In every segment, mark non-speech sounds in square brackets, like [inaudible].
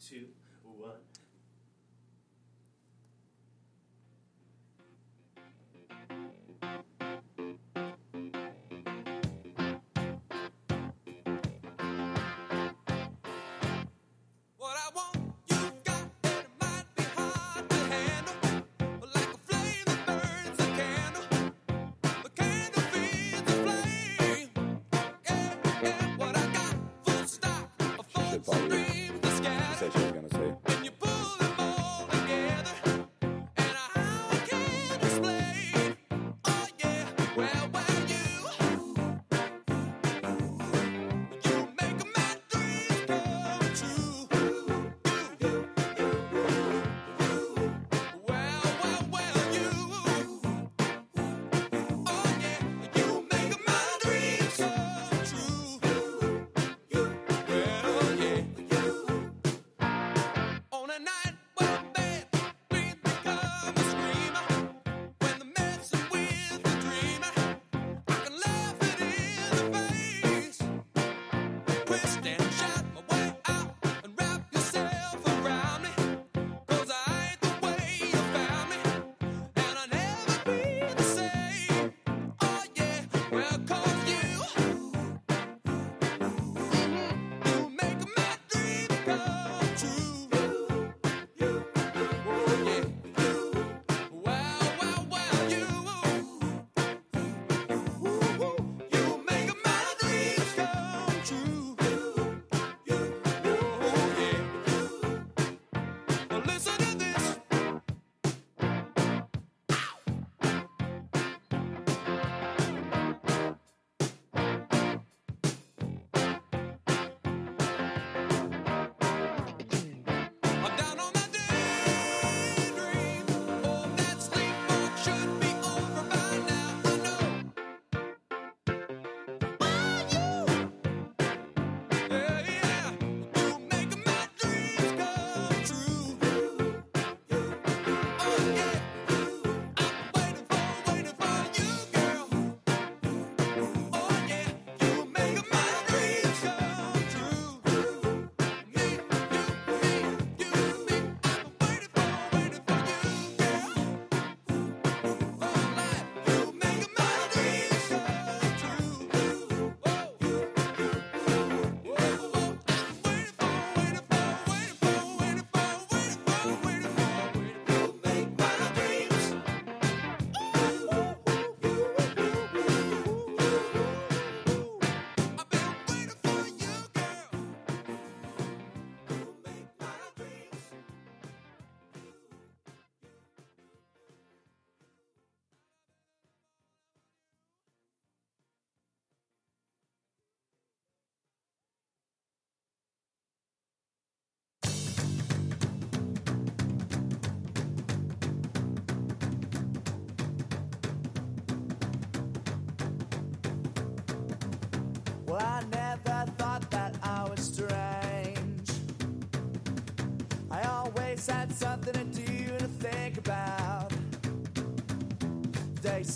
two, one.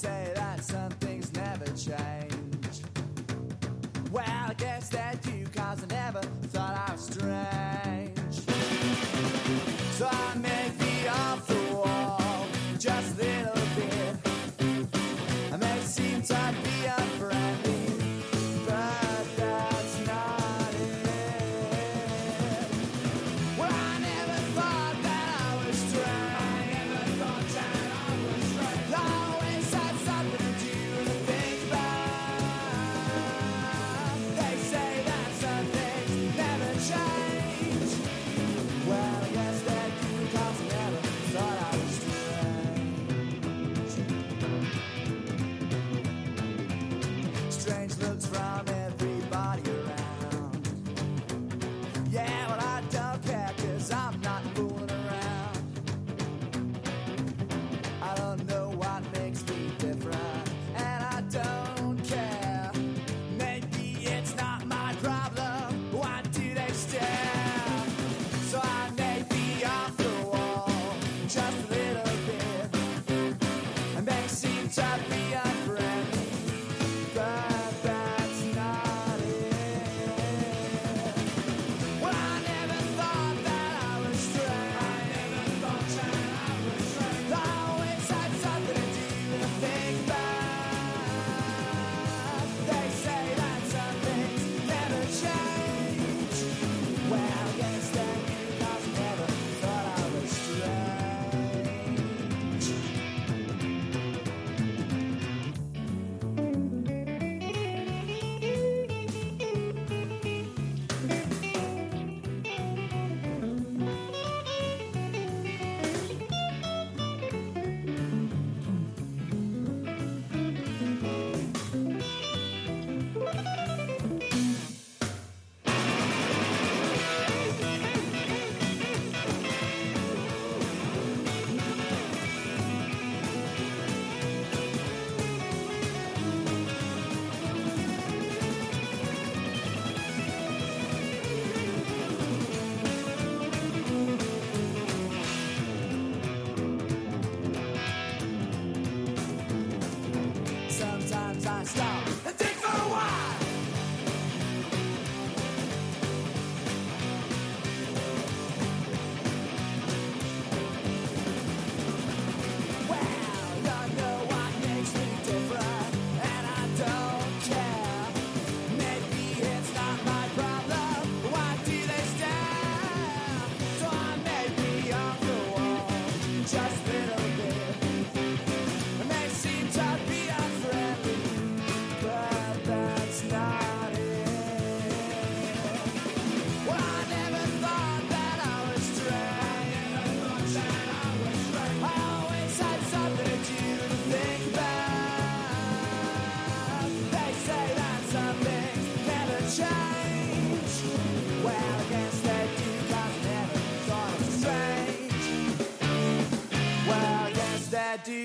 They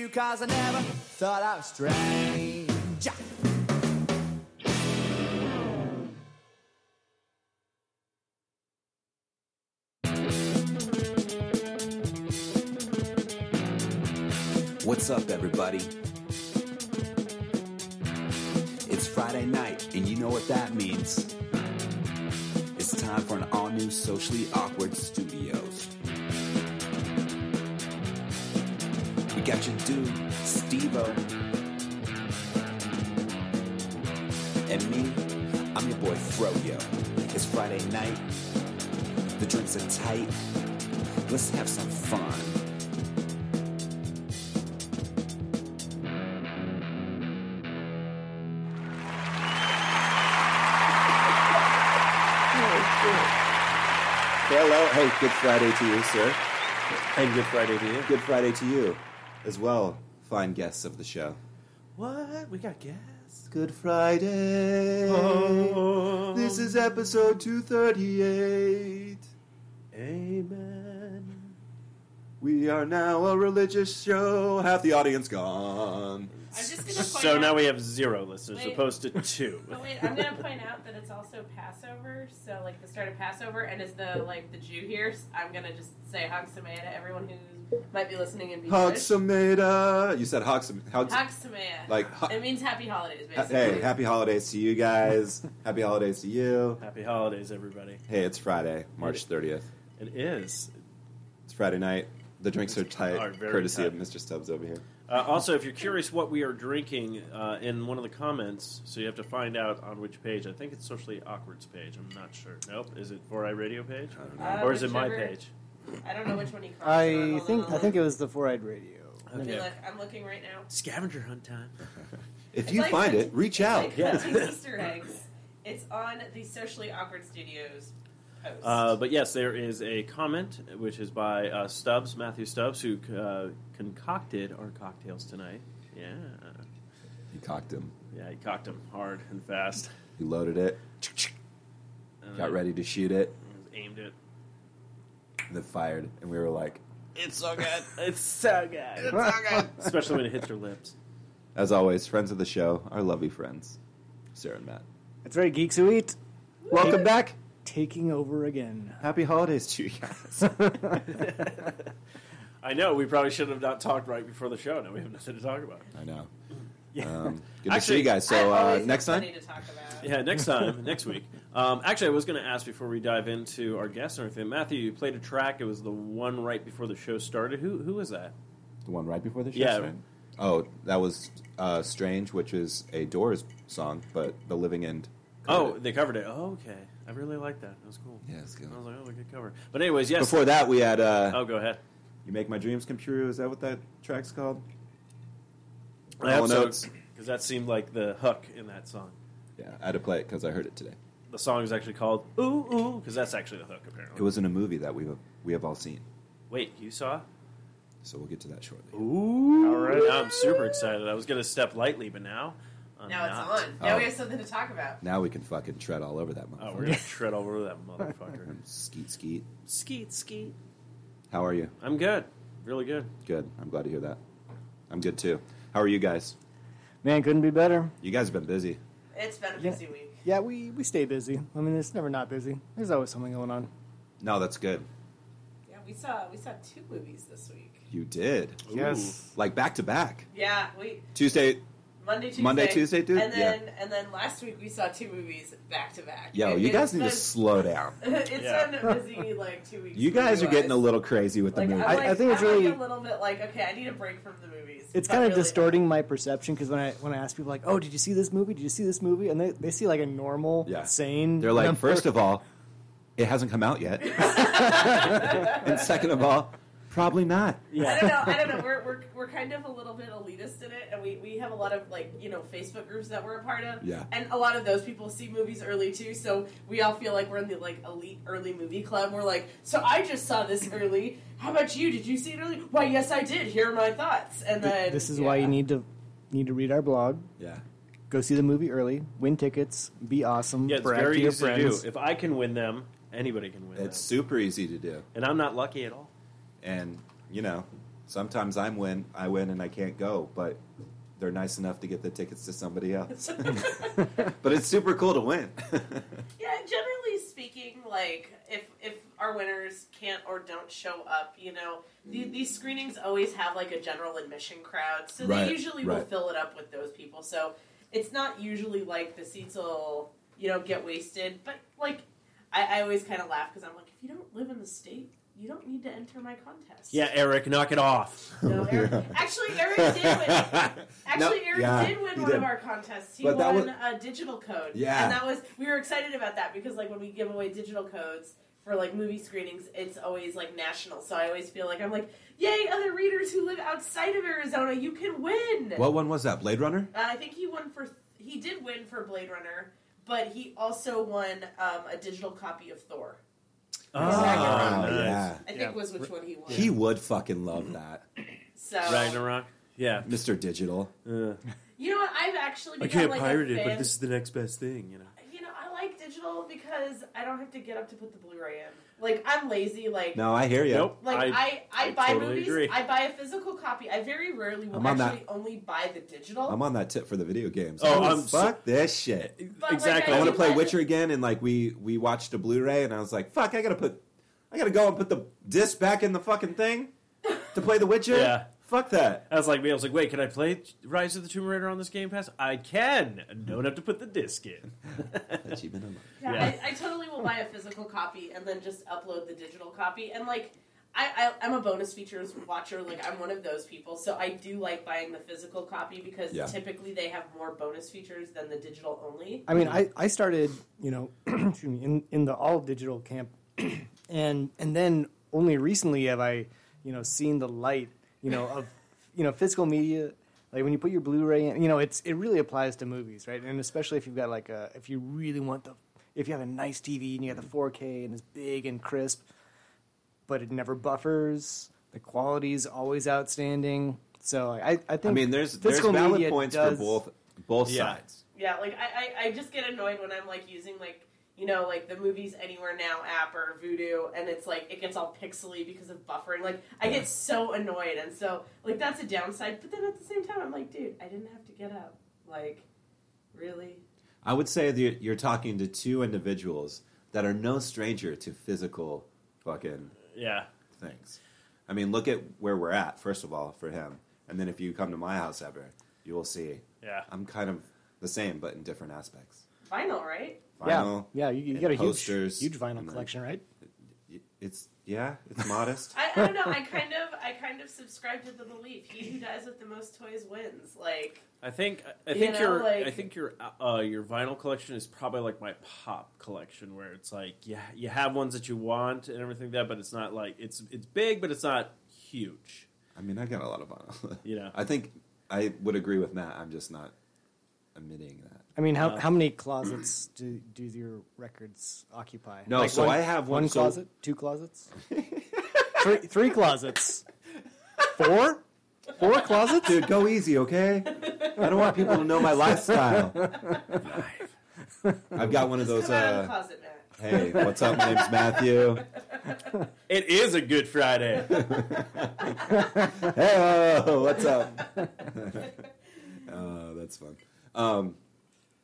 cause I never thought I was strange. Friday to you, sir. And Good Friday to you. Good Friday to you as well, fine guests of the show. What? We got guests. Good Friday. Oh. This is episode 238. Amen. We are now a religious show. Half the audience gone. I'm just gonna point So out, now we have zero listeners, Wait. opposed to two. Oh wait, I'm gonna point out that it's also Passover, so like the start of Passover, and as the like the Jew here, I'm gonna just say Hag Sameah to everyone who might be listening and be Jewish. Hogsameda. You said Hogsam. Hogs- Hag Sameah. like, ho- it means happy holidays, ha- basically. hey, happy holidays to you guys. [laughs] happy holidays to you. Happy holidays, everybody. Hey, it's Friday, March 30th. It is. It's Friday night. The drinks are tight, Are very courtesy tight. of Mr. Stubbs over here. Uh, also, if you're curious what we are drinking, uh, in one of the comments, so you have to find out on which page. I think it's Socially Awkward's page. I'm not sure. Nope. Is it Four Eyed Radio page? I don't know. Uh, or is it my whichever- page? I don't know which one you call I think I think it was the Four Eyed Radio. Okay. Look, I'm looking right now. Scavenger hunt time. [laughs] If It's you like find hunt- it, reach it's out. Like Yeah. hunting Easter eggs. It's on the Socially Awkward Studios post. Uh, but yes, there is a comment which is by uh, Stubbs, Matthew Stubbs, who uh, concocted our cocktails tonight. Yeah, he cocked him. yeah, he cocked them hard and fast. He loaded it, got ready to shoot it, aimed it. then fired, and we were like, It's so good. [laughs] it's so good. It's so good. [laughs] Especially when it hits your lips. as always, friends of the show, our lovely friends, Sarah and Matt. That's right, Geeks Who Eat. Welcome back. Taking over again. Happy holidays to you guys. [laughs] I know we probably should have not talked right before the show. Now we have nothing to talk about. I know. Yeah. Um, good to see you guys. So uh, next time, to talk about. Yeah, next time, [laughs] next week. Um, actually, I was going to ask before we dive into our guests and everything. Matthew, you played a track. It was the one right before the show started. Who who was that? the one right before the show. Yeah. started? Oh, that was uh, "Strange," which is a Doors song, but the Living End. Oh, it. they covered it. Oh, okay. I really like that. That was cool. yeah, it's good. I was like, oh, good cover. But anyways, yes. Before that, we had uh, oh, go ahead. "You Make My Dreams Come True." Is that what that track's called? I hope All so, notes. because that seemed like the hook in that song. Yeah, I had to play it because I heard it today. The song is actually called "Ooh Ooh" because that's actually the hook. Apparently, It was in a movie that we have, we have all seen, Wait, you saw? so we'll get to that shortly. Ooh! All right, I'm super excited. I was going to step lightly, but now I'm Now it's on. Now Oh. we have something to talk about. Now we can fucking tread all over that Oh, motherfucker. we're gonna [laughs] tread all over that motherfucker. And [laughs] skeet skeet. skeet skeet. How are you? I'm good, really good. Good. I'm glad to hear that. I'm good too. How are you guys? Man, couldn't be better. You guys have been busy. It's been a Yeah. busy week. Yeah, we, we stay busy. I mean, it's never not busy. There's always something going on. No, that's good. Yeah, we saw we saw two movies this week. You did. Yes. Like back to back. Yeah, we Tuesday. Monday, Tuesday, Monday, Tuesday, dude? and then and then last week we saw two movies back to back. Yo, It- you guys need to slow down. [laughs] It's Yeah. been a busy like two weeks. You guys are getting a little crazy with the Like, I'm movie. I- like, I think it's I'm like really- a little bit like okay, I need a break from the movies. It's But kind of really distorting my perception because when I when I ask people like, "Oh, did you see this movie? Did you see this movie?" and they, they see like a normal, Yeah. sane. They're like, number. first of all, it hasn't come out yet. [laughs] and second of all, probably not. I don't know. I don't know. [laughs] We're, we're, we're kind of a little bit elitist in it, and we, we have a lot of like you know Facebook groups that we're a part of. Yeah. And a lot of those people see movies early too, so we all feel like we're in the like elite early movie club. We're like, so I just saw this [laughs] early. How about you? Did you see it early? Why, yes, I did. Here are my thoughts. And then this is why you need to need to read our blog, Yeah. go see the movie early, win tickets, be awesome, Yeah, it's brag very to your easy to do. If I can win them, anybody can win It's them. super easy to do. And I'm not lucky at all. And, you know, Sometimes I'm win, I win, and I can't go, but they're nice enough to get the tickets to somebody else. [laughs] [laughs] but it's super cool to win. [laughs] Yeah, generally speaking, like if if our winners can't or don't show up, you know, the, mm. these screenings always have like a general admission crowd, so Right, they usually will fill it up with those people. So it's not usually like the seats will you know get wasted, but like I, I always kind of laugh because I'm like, if you don't live in the state, you don't need to enter my contest. Yeah, Eric, knock it off. [laughs] No, Eric, actually, Eric did win. [laughs] Actually, Eric yeah, did win one did. of our contests. He But won was- a digital code. Yeah. and that was we were excited about that because like when we give away digital codes for like movie screenings, it's always like national. So I always feel like I'm like, yay, other readers who live outside of Arizona, you can win. what one was that? Blade Runner? Uh, I think he won for he did win for Blade Runner, but he also won um, a digital copy of Thor. Oh, Ragnarok. nice. yeah. I think Yeah. was which one he won. He would fucking love that. so Ragnarok. Yeah. Mr. Digital. Uh, you know what? I've actually I become can't like pirate a it, fan. but this is the next best thing, you know. You know, I like digital because I don't have to get up to put the Blu-ray in. Like I'm lazy. Like No, I hear you. Nope. like I I, I buy totally movies. agree. I buy a physical copy. I very rarely will I'm that- actually only buy the digital. I'm on that tip for the video games. Oh, I I'm was, so- fuck this shit. But, like, exactly. I I want to play buy the- Witcher again, and like we we watched a Blu-ray, and I was like, fuck, I gotta put, I gotta go and put the disc back in the fucking thing to play The Witcher. Yeah. Fuck that. I was like, me, I was like, wait, can I play Rise of the Tomb Raider on this Game Pass? I can. I don't have to put the disc in. [laughs] Achievement unlocked. Yeah, Yeah. I, I totally will buy a physical copy and then just upload the digital copy. And like, I, I I'm a bonus features watcher. Like I'm one of those people, so I do like buying the physical copy because Yeah. typically they have more bonus features than the digital only. I mean, I, I started, you know, [clears throat] in, in the all digital camp, [clears throat] and and then only recently have I, you know, seen the light, you know, of, you know, physical media. Like when you put your Blu-ray in, you know, it's it really applies to movies, right? And especially if you've got like a, if you really want the, if you have a nice TV and you got the 4K and it's big and crisp, but it never buffers. The quality's always outstanding. So I, I think I mean, there's there's physical valid media points does- for both both Yeah. sides. Yeah, like I, I, I just get annoyed when I'm like using like you know like the Movies Anywhere Now app or Vudu, and it's like it gets all pixely because of buffering. Like I get so annoyed, and so like that's a downside. But then at the same time, I'm like, dude, I didn't have to get up. Like, really? I would say that you're- you're talking to two individuals that are no stranger to physical fucking Yeah. things. I mean, look at where we're at, first of all, for him. And then if you come to my house ever, you will see Yeah. I'm kind of the same, but in different aspects. Vinyl, right? Vinyl, Yeah, yeah, you, you got a posters, huge, huge vinyl then- collection, right? it's, yeah, it's modest. I, I don't know. I kind of I kind of subscribe to the belief: he who dies with the most toys wins. Like, I think I You think know, your like- I think your uh, your vinyl collection is probably like my pop collection, where it's like yeah you have ones that you want and everything like that, but it's not like it's it's big, but it's not huge. I mean, I got a lot of vinyl. You know. [laughs] I think I would agree with Matt. I'm just not admitting that. I mean, how, Uh, how many closets do, do your records occupy? No, so I have one- one so- closet, two closets, [laughs] three, three closets, four, four closets. Dude, go easy, okay? I don't want people to know my lifestyle. I've got one of those. come out of the Uh, closet, Matt. hey, what's up? My name's Matthew. It is a Good Friday. [laughs] Hey, what's up? oh, [laughs] that's fun. Um,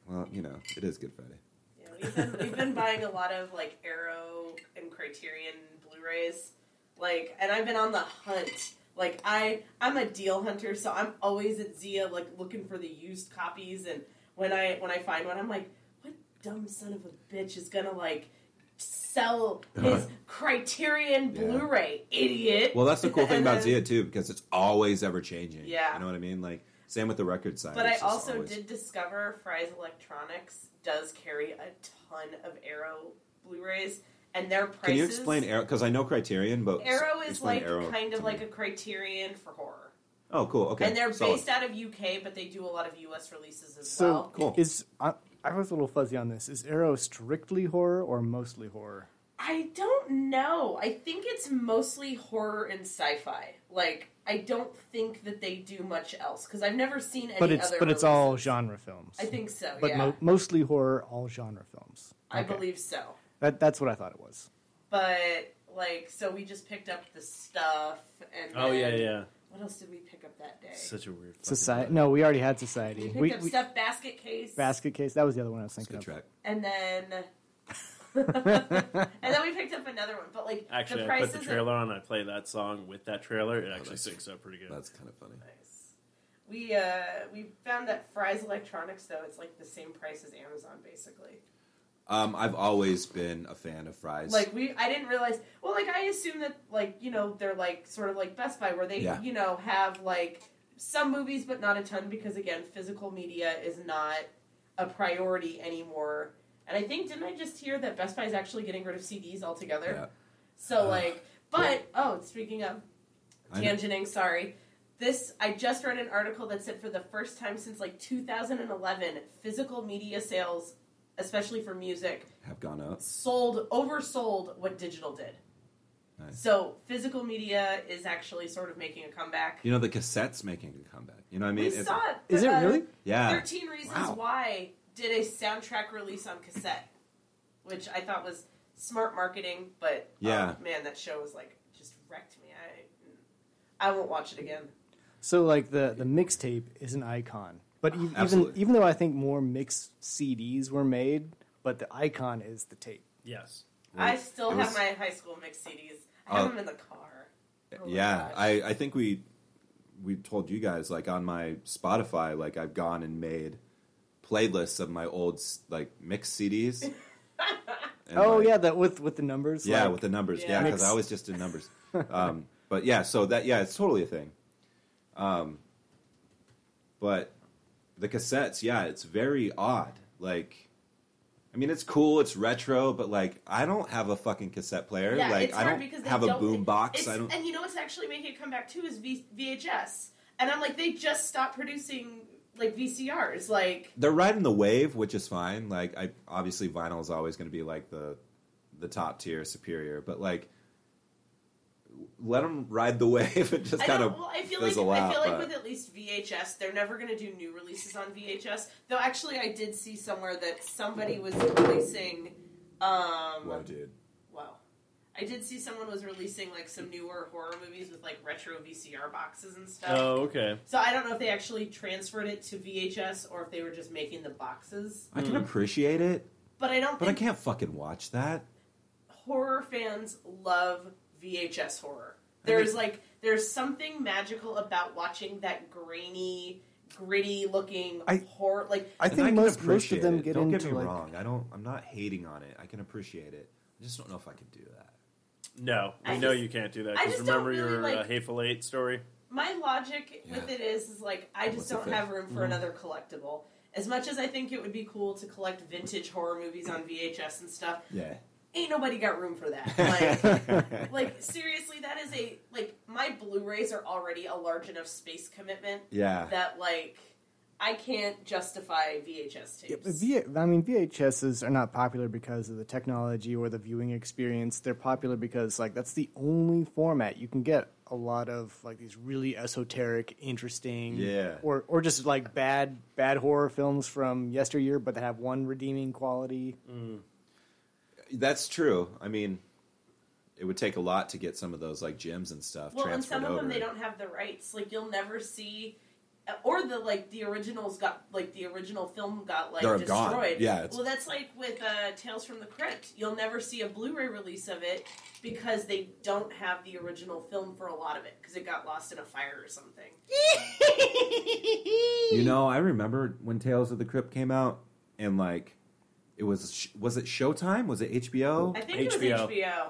well, you know, it is Good Friday. Yeah, we've been we've been buying a lot of like Arrow and Criterion Blu-rays, like, and I've been on the hunt. Like I I'm a deal hunter, so I'm always at Zia like looking for the used copies. And when I when I find one, I'm like, what dumb son of a bitch is gonna like sell uh-huh. his Criterion Blu-ray, idiot? Well, that's the cool thing about [laughs] Zia too, because it's always ever changing. Yeah. you know what I mean. Like same with the record side. But I also always- did discover Fry's Electronics does carry a ton of Arrow Blu-rays, and their prices. Can you explain Arrow? Because I know Criterion, but Arrow is like Arrow kind to of me. like a Criterion for horror, Oh, cool. Okay, and they're solid. based out of UK, but they do a lot of US releases as well. So well. Cool. is I, I was a little fuzzy on this. Is Arrow strictly horror or mostly horror? I don't know. I think it's mostly horror and sci-fi. Like I don't think that they do much else because I've never seen any But it's other. but it's all genre films. I think so. but yeah, mo- mostly horror, all genre films. I believe so. that that's what I thought it was. but like so we just picked up the stuff and Oh yeah, then- yeah. What else did we pick up that day? Such a weird. Society? band. No, we already had society. we picked We, up we- stuff basket case basket case. That was the other one I was It's a thinking good of. track. and then [laughs] [laughs] and then we picked up another one. But like Actually, the I put the trailer on. I play that song with that trailer. It actually that's- syncs up pretty good. That's kind of funny. Nice. We uh we found that Fry's Electronics though it's like the same price as Amazon basically. Um, I've always been a fan of fries. Like we I didn't realize well like I assume that like you know they're like sort of like Best Buy where they Yeah. you know have like some movies but not a ton because again physical media is not a priority anymore. And I think didn't I just hear that Best Buy is actually getting rid of CDs altogether? Yeah. So Uh, like but oh speaking of tangenting sorry this i just read an article that said for the first time since like 2011 physical media sales especially for music have gone up. sold oversold what digital did Nice. so physical media is actually sort of making a comeback You know, the cassette's making a comeback. You know what I mean? we It's- saw it Is it uh, really? Yeah. 13 reasons Wow. why did a soundtrack release on cassette which i thought was smart marketing but um, Yeah. oh, man that show was like just wrecked me i i won't watch it again So like the the mixtape is an icon, but even Absolutely. even though I think more mixed CDs were made, but the icon is the tape. yes. I still It have was- my high school mix CDs. I have oh. them in the car. Oh yeah. I, I think we we told you guys like on my Spotify, like I've gone and made playlists of my old like mixed CDs. [laughs] And, oh like- yeah, that with with the numbers. yeah, like- with the numbers. Yeah. Yeah, because Mix. I was just in numbers. [laughs] um, but yeah, so that yeah, it's totally a thing. Um, but the cassettes, yeah, it's very odd. Like, I mean, it's cool, it's retro, but like, I don't have a fucking cassette player. yeah, like, it's I don't because they have a don't, boom box. I don't. And you know what's actually making it come back too is v- VHS. And I'm like, they just stopped producing like VCRs. Like, they're riding the wave, which is fine. Like, I obviously vinyl is always going to be like the the top tier, superior, but like. Let them ride the [laughs] wave and just kind of Well, I feel like fizzle I feel like but- with at least VHS, they're never going to do new releases on VHS. Though actually, I did see somewhere that somebody was releasing. Um, Whoa, dude. Wow. I did see someone was releasing like some newer horror movies with like retro VCR boxes and stuff. Oh, okay. So I don't know if they actually transferred it to VHS or if they were just making the boxes. I can Mm. appreciate it, But I don't but I think can't fucking watch that. horror fans love VHS horror. There's like there's something magical about watching that grainy, gritty looking I- horror like I And think can most most appreciate of them it. get don't into get me like wrong. I don't. I'm not hating on it. I can appreciate it. I just don't know if I could do that. No, we I know just- you can't do that. I Because just don't remember really your like- uh, Hateful Eight story? my logic with Yeah. it is, is like I just What's the don't fifth? have room for another collectible. As much as I think it would be cool to collect vintage horror movies on VHS and stuff, Yeah. ain't nobody got room for that. [laughs] Like, like seriously, that is a like my Blu-rays are already a large enough space commitment yeah. that like I can't justify VHS tapes. but v- I mean, VHSs are not popular because of the technology or the viewing experience. They're popular because like that's the only format you can get a lot of like these really esoteric, interesting, Yeah. or or just like bad bad horror films from yesteryear, but that have one redeeming quality. Mm. That's true. I mean, it would take a lot to get some of those like gems and stuff well, and some of over. them they don't have the rights. Like you'll never see. Or the like the originals got like the original film got like They're destroyed. gone. Yeah, it's- Well, that's like with uh, Tales from the Crypt. You'll never see a Blu-ray release of it because they don't have the original film for a lot of it because it got lost in a fire or something. [laughs] You know, I remember when Tales of the Crypt came out, and like, it was was it Showtime? Was it HBO? I think it was HBO.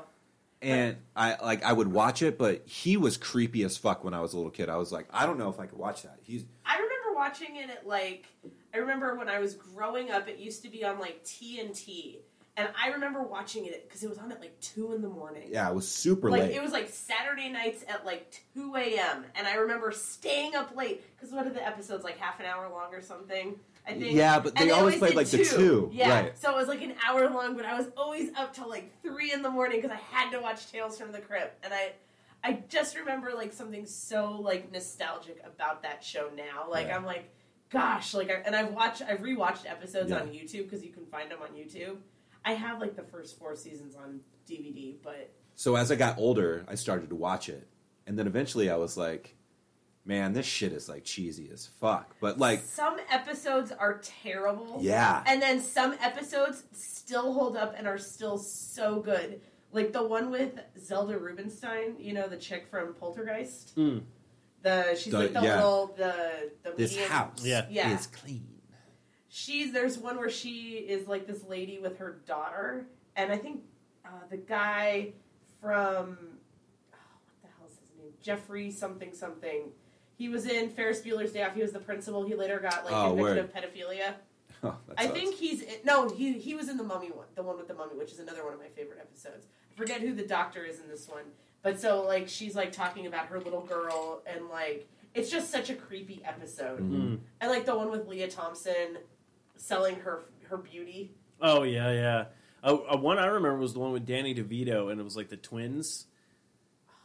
And I like I would watch it, but he was creepy as fuck when I was a little kid. I was like, I don't know if I could watch that. He's I remember watching it at like I remember when I was growing up. It used to be on like TNT, and I remember watching it because it was on at like two in the morning. yeah, it was super Like late. it was like Saturday nights at like two a.m. and I remember staying up late because what are the episodes like half an hour long or something? I think. Yeah, but And they always did played, like, the two, Yeah, right. so it was like an hour long, but I was always up till like three in the morning because I had to watch Tales from the Crypt, and I. I just remember like something so like nostalgic about that show now. Like. I'm like, gosh, like I, and I've watched, I've rewatched episodes Yeah. on YouTube because you can find them on YouTube. I have like the first four seasons on DVD, but So as I got older, I started to watch it, and then eventually I was like, "Man, this shit is like cheesy as fuck." But like, some episodes are terrible. yeah, And then some episodes still hold up and are still so good. Like the one with Zelda Rubinstein, you know, the chick from Poltergeist. Mm. The she's The- like the yeah. little the the this medium- house Yeah. Yeah. is clean. She's there's one where she is like this lady with her daughter, and I think uh, the guy from oh, what the hell's his name? Jeffrey something something. He was in Ferris Bueller's Day Off. He was the principal. He later got like Oh, convicted of pedophilia. [laughs] Oh, that I sucks. think he's in, no, he he was in the Mummy one, the one with the mummy, which is another one of my favorite episodes. I forget who the doctor is in this one, but so like she's like talking about her little girl, and like it's just such a creepy episode. Mm. And like the one with Lea Thompson selling her her beauty. Oh yeah, yeah. Uh, uh, one I remember was the one with Danny DeVito, and it was like the twins.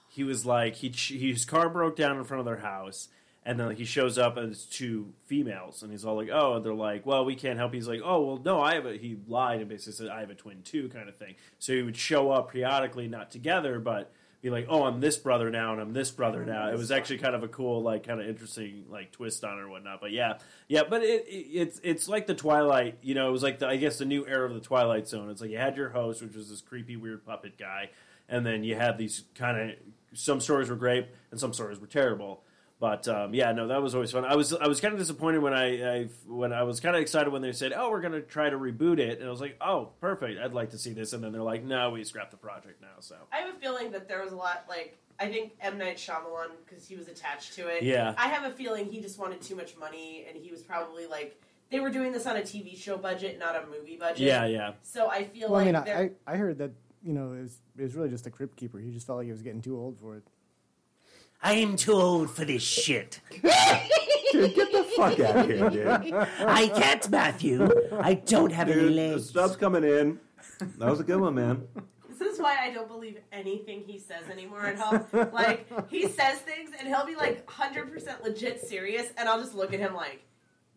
He was like he his car broke down in front of their house, and then like, he shows up and it's two females, and he's all like, "Oh," and they're like, "Well, we can't help." He's like, "Oh, well, no, I have a." He lied and basically said, "I have a twin too," kind of thing. So he would show up periodically, not together, but be like, "Oh, I'm this brother now, and I'm this brother now." It was actually kind of a cool, like, kind of interesting, like, twist on it or whatnot. But yeah, yeah, but it, it it's it's like the Twilight. You know, it was like the I guess the new era of the Twilight Zone. It's like you had your host, which was this creepy, weird puppet guy, and then you had these kind of some stories were great and some stories were terrible. But um, yeah, no, that was always fun. I was I was kind of disappointed when I, I when I was kind of excited when they said, "Oh, we're going to try to reboot it," and I was like, "Oh, perfect! I'd like to see this." And then they're like, "No, we scrapped the project now." So I have a feeling that there was a lot like I think M Night Shyamalan because he was attached to it. Yeah. I have a feeling he just wanted too much money, and he was probably like they were doing this on a TV show budget, not a movie budget. yeah, yeah, So I feel Well, I like mean, I, I heard that you know it was, it was really just a crypt keeper. He just felt like he was getting too old for it. I'm too old for this shit. Dude, get the fuck out of here, dude. I can't, Matthew. I don't have any Dude, the legs. stub's coming in. That was a good one, man. This is why I don't believe anything he says anymore at home. like he says things and he'll be like hundred percent legit serious, and I'll just look at him like,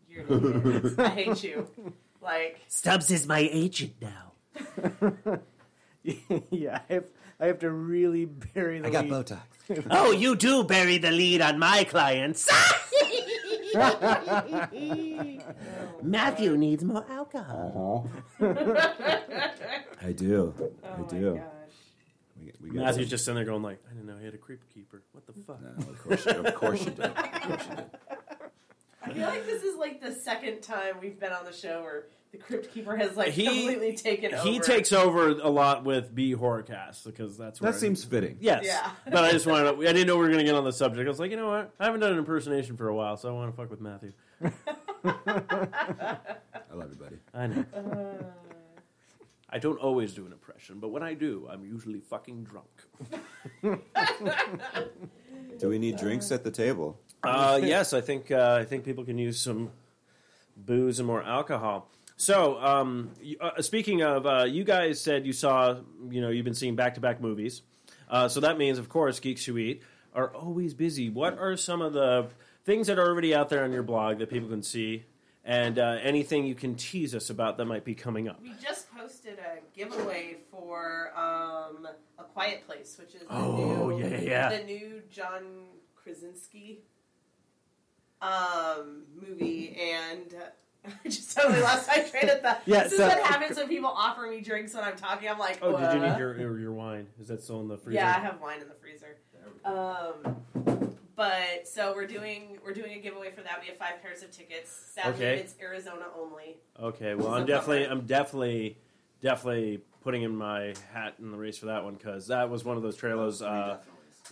"You're an idiot. I hate you." Like, Stubbs is my agent now. [laughs] [laughs] yeah, I have, I have to really bury the lead. I got Botox. [laughs] Oh, you do bury the lead on my clients. [laughs] Matthew needs more alcohol. Uh-huh. I do. oh I my do. gosh. We, we got Matthew's some- just sitting there going like, "I didn't know he had a Crypt Keeper. What the fuck?" No, of course, of course you did. Of course you did. I feel like this is like the second time we've been on the show where the Crypt Keeper has like He- completely taken over. He takes over a lot with B Horrorcast because that's where That seems fitting. Yes. Yeah. but I just wanted to, I didn't know we were going to get on the subject. I was like, you know what? I haven't done an impersonation for a while, so I want to fuck with Matthew. I love you, buddy. I know. Uh, I don't always do an impression, but when I do, I'm usually fucking drunk. [laughs] Do we need drinks at the table? Uh, yes, I think uh, I think people can use some booze and more alcohol. So, um, uh, speaking of, uh, you guys said you saw, you know, you've been seeing back to back movies. Uh, so that means, of course, Geeks Who Eat are always busy. What are some of the things that are already out there on your blog that people can see, and uh, anything you can tease us about that might be coming up? we just posted a giveaway for um, a Quiet Place, which is the Oh, new, yeah, yeah, yeah. the new John Krasinski um, movie, and uh, [laughs] I just totally lost my train of thought. [laughs] Yeah, this is what happens when people offer me drinks when I'm talking. I'm like, Oh, did you need your your, your wine? Is that still in the freezer? Yeah, I have wine in the freezer. Um, but so we're doing we're doing a giveaway for that. We have five pairs of tickets. Sadly, Okay. it's Arizona only. Okay, well, I'm definitely, bummer. I'm definitely, definitely putting in my hat in the race for that one because that was one of those trailers uh,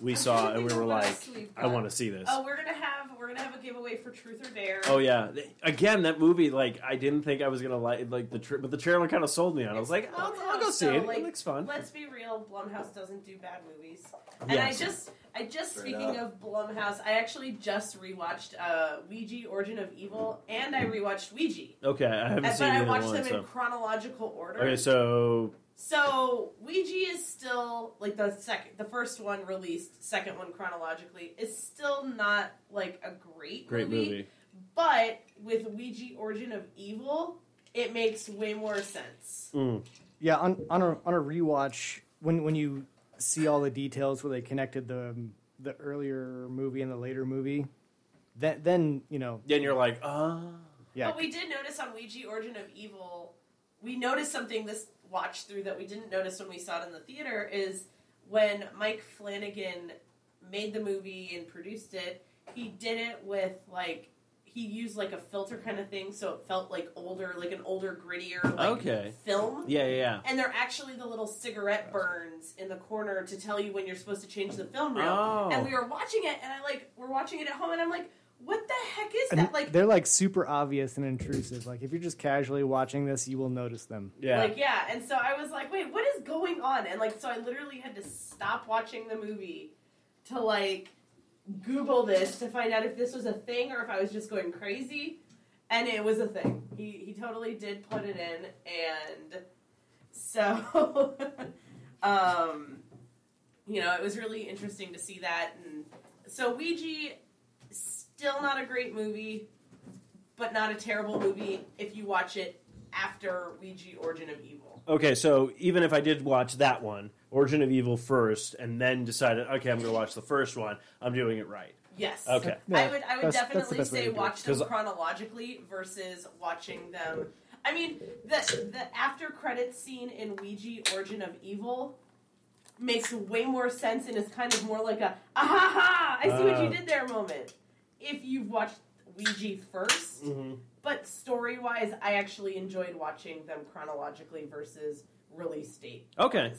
we saw and we were like, I want to see this. Oh, we're gonna have we're gonna have a giveaway for Truth or Dare. Oh yeah, again that movie. Like I didn't think I was gonna like like the tra- but the trailer kind of sold me on. it. I was like, I'll, I'll go see so, it. like, it looks fun. Let's be real, Blumhouse doesn't do bad movies. And Yes. I just, I just Fair speaking enough. of Blumhouse, I actually just rewatched uh, Ouija: Origin of Evil, and I rewatched Ouija. Okay, I haven't And, seen but I watched one. them So in chronological order. okay, so So Ouija is still like the second, the first one released, second one chronologically is still not like a great great movie. But with Ouija: Origin of Evil, it makes way more sense. Mm. Yeah, on on a on a rewatch when when you see all the details where they connected the the earlier movie and the later movie, then then you know, Then you're like, ah. yeah, But we did notice on Ouija Origin of Evil, we noticed something this watch through that we didn't notice when we saw it in the theater is when Mike Flanagan made the movie and produced it, he did it with like he used like a filter kind of thing so it felt like older, like an older, grittier like Okay. film. Yeah, yeah, yeah. And they're actually the little cigarette burns in the corner to tell you when you're supposed to change the film reel. Oh. And we were watching it, and I like we're watching it at home, and I'm like, what the heck is and that? Like, they're like super obvious and intrusive. Like if you're just casually watching this, you will notice them. Yeah. Like yeah, and so I was like, wait, what is going on? And like, so I literally had to stop watching the movie to like Google this to find out if this was a thing or if I was just going crazy. And it was a thing. He he totally did put it in, and so [laughs] um, you know, it was really interesting to see that. And so Ouija, still not a great movie, but not a terrible movie if you watch it after Ouija Origin of Evil. Okay, so even if I did watch that one, Origin of Evil first, and then decided, okay, I'm going to watch the first one, I'm doing it right. Yes. Okay. Yeah, I would I would that's- that's the definitely best way say to do it. watch them 'Cause- chronologically versus watching them. I mean, the the after credits scene in Ouija Origin of Evil makes way more sense and is kind of more like a ah ha ha I see what you Uh. did there moment. If you've watched Ouija 1st Mm-hmm. but story wise, I actually enjoyed watching them chronologically versus release date. Okay.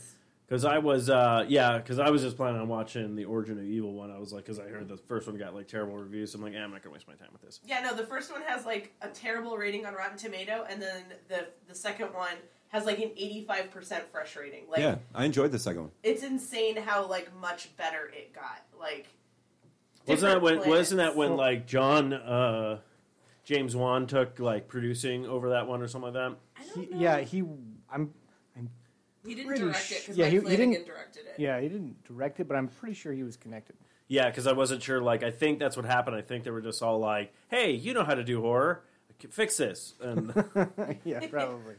Because I was, uh, yeah, because I was just planning on watching the Origin of Evil one. I was like, because I heard the first one got like terrible reviews. I'm like, eh, I'm not going to waste my time with this. Yeah, no, the first one has like a terrible rating on Rotten Tomato, and then the the second one has like an eighty five percent fresh rating. Like, yeah, I enjoyed the second one. it's insane how like much better it got. Like, Wasn't that when? planets. Wasn't that when like John uh, James Wan took like producing over that one or something like that? I don't know. yeah, he. I'm. he didn't pretty direct sh- it because yeah, Mike he- he Flanagan didn't- directed it. Yeah, he didn't direct it, but I'm pretty sure he was connected. Yeah, because I wasn't sure. Like, I think that's what happened. I think they were just all like, "Hey, you know how to do horror? Fix this." And [laughs] [laughs] yeah, probably.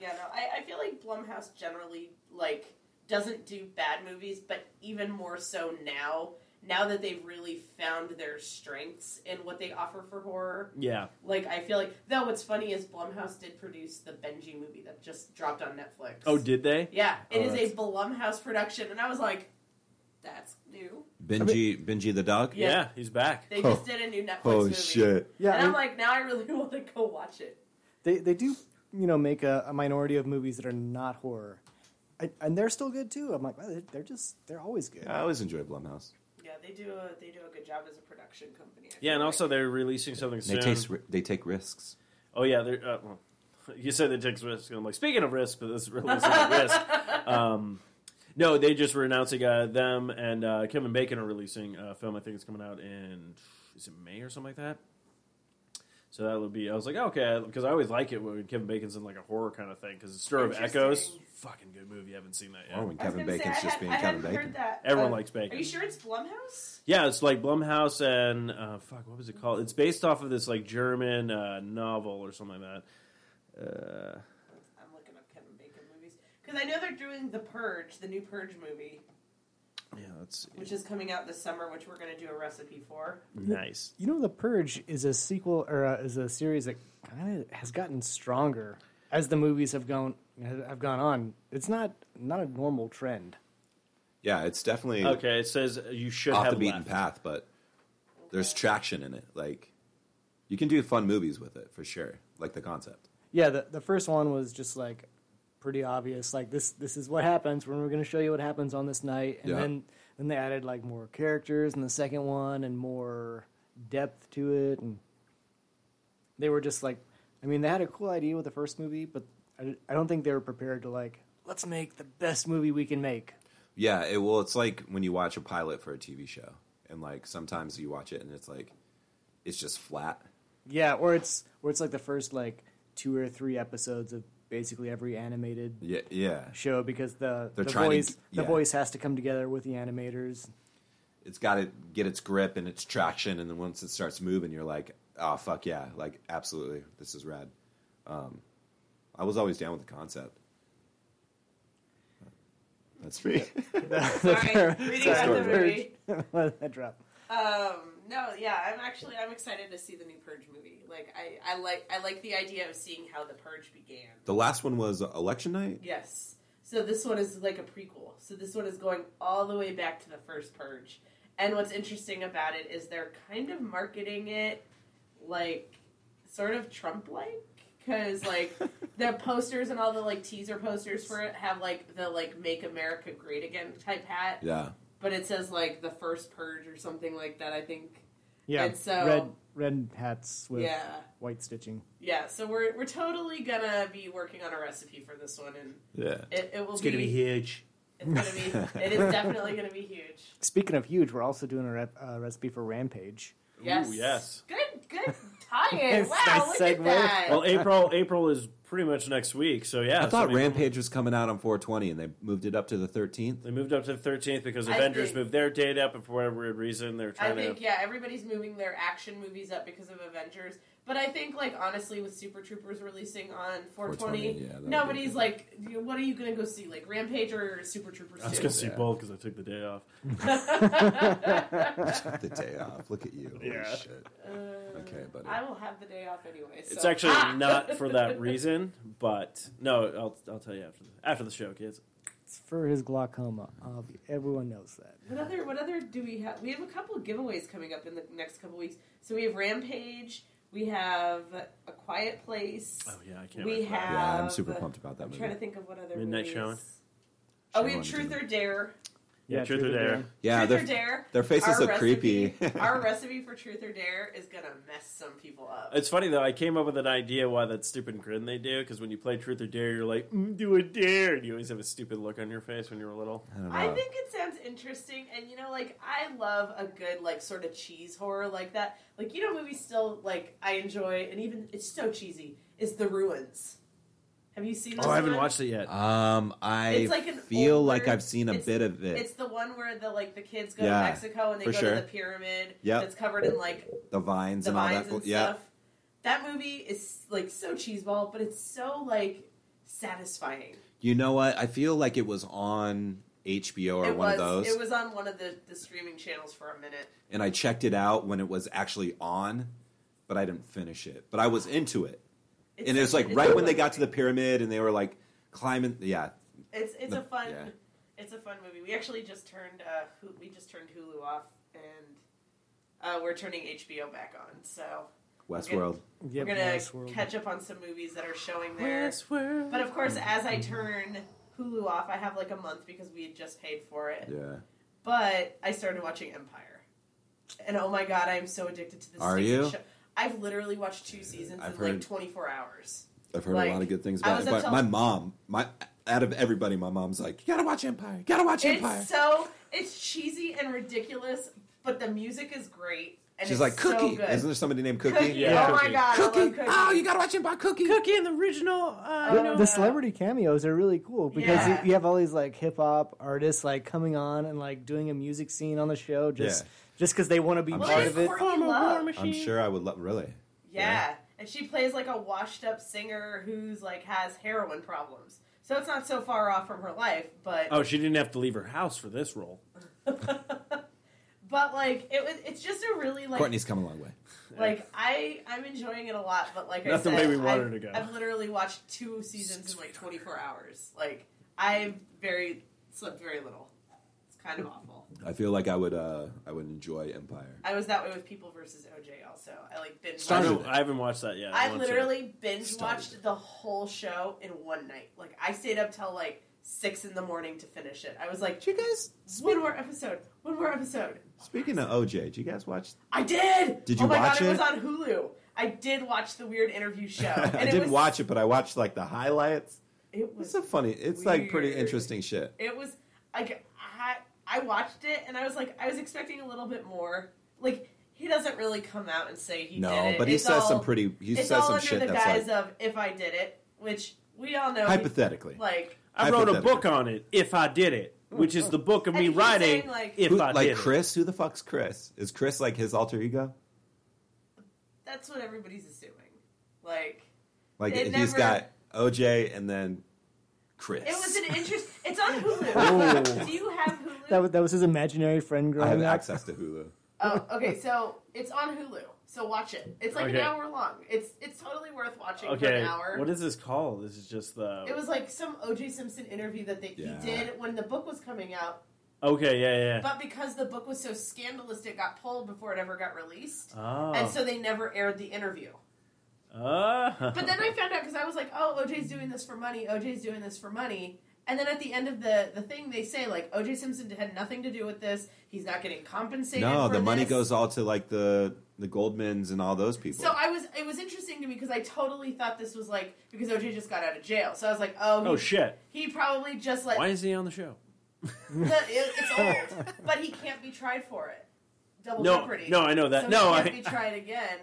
Yeah, no, I, I feel like Blumhouse generally like doesn't do bad movies, but even more so now. Now that they've really found their strengths in what they offer for horror, yeah, Like I feel like though what's funny is Blumhouse did produce the Benji movie that just dropped on Netflix. oh, did they? yeah, it Oh, is that's- a Blumhouse production, and I was like, that's new. Benji, Benji the dog. Yeah, Yeah. he's back. They Oh. just did a new Netflix Oh movie. shit! Yeah, and I- I'm like, now I really [laughs] want to go watch it. they they do you know make a, a minority of movies that are not horror, I, and they're still good too. I'm like, well, they're- they're just they're always good. I always enjoy Blumhouse. Yeah, they do a they do a good job as a production company. I Yeah, and like. also they're releasing something They soon. taste. ri- They take risks. Oh yeah, they're. Uh, well, [laughs] you said they take risks. and I'm like, speaking of risks, but this really isn't a [laughs] risk. Um, no, they just were announcing uh, them and uh, Kevin Bacon are releasing a film. I think it's coming out in is it May or something like that. So that would be. I was like, okay, because I always like it when Kevin Bacon's in like a horror kind of thing. Because Stir of Echoes, fucking good movie. I haven't seen that yet. Or when Kevin gonna say, Bacon's just had- being I Kevin hadn't Bacon. Heard that. Everyone Uh, likes Bacon. Are you sure it's Blumhouse? Yeah, it's like Blumhouse and uh, fuck, what was it called? It's based off of this like German uh, novel or something like that. Uh, I'm looking up Kevin Bacon movies because I know they're doing the Purge, the new Purge movie, yeah, that's which is coming out this summer, which we're going to do a recipe for. nice. You know, The Purge is a sequel or uh, is a series that kind of has gotten stronger as the movies have gone have gone on. It's not not a normal trend. Yeah, it's definitely Okay, it says you should off have the beaten left. path, but there's traction in it. Like you can do fun movies with it for sure. Like the concept. Yeah, the the first one was just like pretty obvious. Like this this is what happens when we're going to show you what happens on this night, and Yeah. then then they added like more characters in the second one and more depth to it, and they were just like, I mean, they had a cool idea with the first movie, but I, I don't think they were prepared to like let's make the best movie we can make. Yeah, it, well, it's like when you watch a pilot for a TV show, and like sometimes you watch it and it's like it's just flat. Yeah, or it's or it's like the first like two or three episodes of basically every animated Yeah, yeah. show because the They're the trying to- voice the voice has to come together with the animators. It's got to get its grip and its traction, and then once it starts moving, you're like, oh fuck yeah, like absolutely, this is rad. Um, I was always down with the concept. That's me. Sorry, [laughs] reading about the movie. Let that drop. Um, no, yeah, I'm actually I'm excited to see the new Purge movie. Like, I, I like I like the idea of seeing how the Purge began. the last one was election night. Yes. So this one is like a prequel. So this one is going all the way back to the first Purge. And what's interesting about it is they're kind of marketing it like sort of Trump like because [laughs] like the posters and all the like teaser posters for it have like the like make America great again type hat, Yeah. But it says like the first purge or something like that, I think. Yeah, And so- red red hats with Yeah. white stitching. Yeah, so we're we're totally gonna be working on a recipe for this one and Yeah. it, it will It's going to be huge. It's gonna be. It is definitely gonna be huge. [laughs] Speaking of huge, we're also doing a rep, uh, recipe for Rampage. Yes. Ooh, yes. Good. Good tie-in. Wow. nice look at that. Well, April April is pretty much next week, so yeah. I so thought mean, Rampage was coming out on 420, and they moved it up to the 13th. They moved up to the 13th because I Avengers think- moved their date up, and for whatever reason, they're I trying to. I think to. yeah, everybody's moving their action movies up because of Avengers. But I think like honestly, with Super Troopers releasing on 420, 420, yeah, nobody's like, what are you gonna go see? Like Rampage or Super Troopers? I was 2? going to see Yeah. both because I took the day off. [laughs] [laughs] the day off. Look at you. Holy Yeah. shit. Uh, Okay, buddy. I will have the day off anyway. So. It's actually Ah! [laughs] not for that reason, but no, I'll, I'll tell you after the, after the show, kids. It's for his glaucoma. Obvi- everyone knows that. What other what other do we have? We have a couple of giveaways coming up in the next couple weeks. So we have Rampage, we have A Quiet Place. Oh yeah, I can't. We wait have- yeah, I'm super pumped about that I'm movie. trying to think of what other Midnight movies. Showing? Oh, we have Truth or Dare. Yeah, Truth or Dare. Yeah, Truth or their, Dare. their faces Our look recipe- creepy. [laughs] our recipe for Truth or Dare is gonna mess some people up. It's funny though. I came up with an idea why that stupid grin they do because when you play Truth or Dare, you're like, mm, "Do a dare," and you always have a stupid look on your face when you were little. I. I think it sounds interesting, and you know, like I love a good like sort of cheese horror like that. Like you know, movies still like I enjoy, and even it's so cheesy. Is The Ruins? Have you seen? This Oh, I haven't one? watched it yet. um, I It's like an feel older- like I've seen a it's- bit of it. It's the one where the like the kids go Yeah, to Mexico and they for go sure. to the pyramid Yep. that's covered in like the vines the and all vines that. and yeah, stuff. That movie is like so cheeseball, but it's so like satisfying. you know what? I feel like it was on HBO or it one was of those, it was on one of the, the streaming channels for a minute. and I checked it out when it was actually on, but I didn't finish it. But I was into it, It's and it was like it's right when they fun got to the pyramid and they were like climbing. Yeah, It's it's the- a fun yeah. it's a fun movie. We actually just turned uh, we just turned Hulu off and uh, we're turning HBO back on. So Westworld. Yep, we're gonna Westworld. catch up on some movies that are showing there. But of course, as I turn Hulu off, I have like a month because we had just paid for it. Yeah. But I started watching Empire, and oh my god, I am so addicted to this. Are you? Show. I've literally watched two seasons I've in heard- like 24 hours. I've heard Like, a lot of good things about it. But my mom, my out of everybody, my mom's like, "You gotta watch Empire. You gotta watch Empire." It's so it's cheesy and ridiculous, but the music is great. And She's like, "Cookie." So. Isn't there somebody named Cookie? Cookie. Yeah, oh my god, Cookie. Cookie. Oh, you gotta watch Empire. Cookie. Cookie in the original. Uh, The, you know, the celebrity cameos are really cool because Yeah. you, you have all these like hip hop artists like coming on and like doing a music scene on the show just Yeah. Just because they want to be I'm part sure. of it. Courtney I'm a Love. war machine. I'm sure I would love. Really? Yeah. And she plays like a washed up singer who's like has heroin problems. So it's not so far off from her life, but Oh, she didn't have to leave her house for this role. [laughs] but like it was it's just a really like Courtney's come a long way. [laughs] like I I'm enjoying it a lot, but like I Not the said, way we want I've, her to go. I've literally watched two seasons in like 24 hours. Like I've very slept very little. It's kind of awful. [laughs] I feel like I would. uh I would enjoy Empire. I was that way with People versus OJ also. I like binge Started watched haven't, I haven't watched that yet. I want to. literally binge Started watched the whole show in one night. Like I stayed up till like six in the morning to finish it. I was like, Did you guys? one more episode, one more episode. Speaking of OJ, did you guys watch? I did. Did you oh my watch god, it? was on Hulu. I did watch the weird interview [laughs] show. And I didn't was, watch it, but I watched like the highlights. It was It's a funny. It's like pretty interesting shit. It was like I I watched it and I was like I was expecting a little bit more. Like he doesn't really come out and say he no, did it. No, but he It's says all- some pretty. He it's says all some under shit the that's guise like of if I did it, which we all know. hypothetically. Like I wrote a book on it. If I did it, which is the book of me he's writing. saying, like- if Who- I like did Chris, who the fuck's Chris? Is Chris like his alter ego? that's what everybody's assuming. Like Like It he's never- got OJ and then Chris. It was an interest. It's on [laughs] Hulu. Oh. Do you have Hulu? That was, that was his imaginary friend girl. I growing have up. access to Hulu. Oh, okay. So it's on Hulu. So watch it. It's like Okay. an hour long. It's it's totally worth watching for Okay, an hour. what is this called? This is just the. it was like some O.J. Simpson interview that they, Yeah. he did when the book was coming out, okay, yeah, yeah. but because the book was so scandalous, it got pulled before it ever got released, Oh. and so they never aired the interview. Ah. But then I found out because I was like, "Oh, OJ's doing this for money. OJ's doing this for money." And then at the end of the the thing, they say like, "OJ Simpson had nothing to do with this. He's not getting compensated." No, for the money goes all to like the the Goldmans and all those people. So I was it was interesting to me because I totally thought this was like because OJ just got out of jail. So I was like, "Oh, he, oh shit! he probably just like Why is he on the show? [laughs] the, it, it's old, [laughs] but he can't be tried for it. Double No, jeopardy. no, I know that. So No, he I- can't be tried again.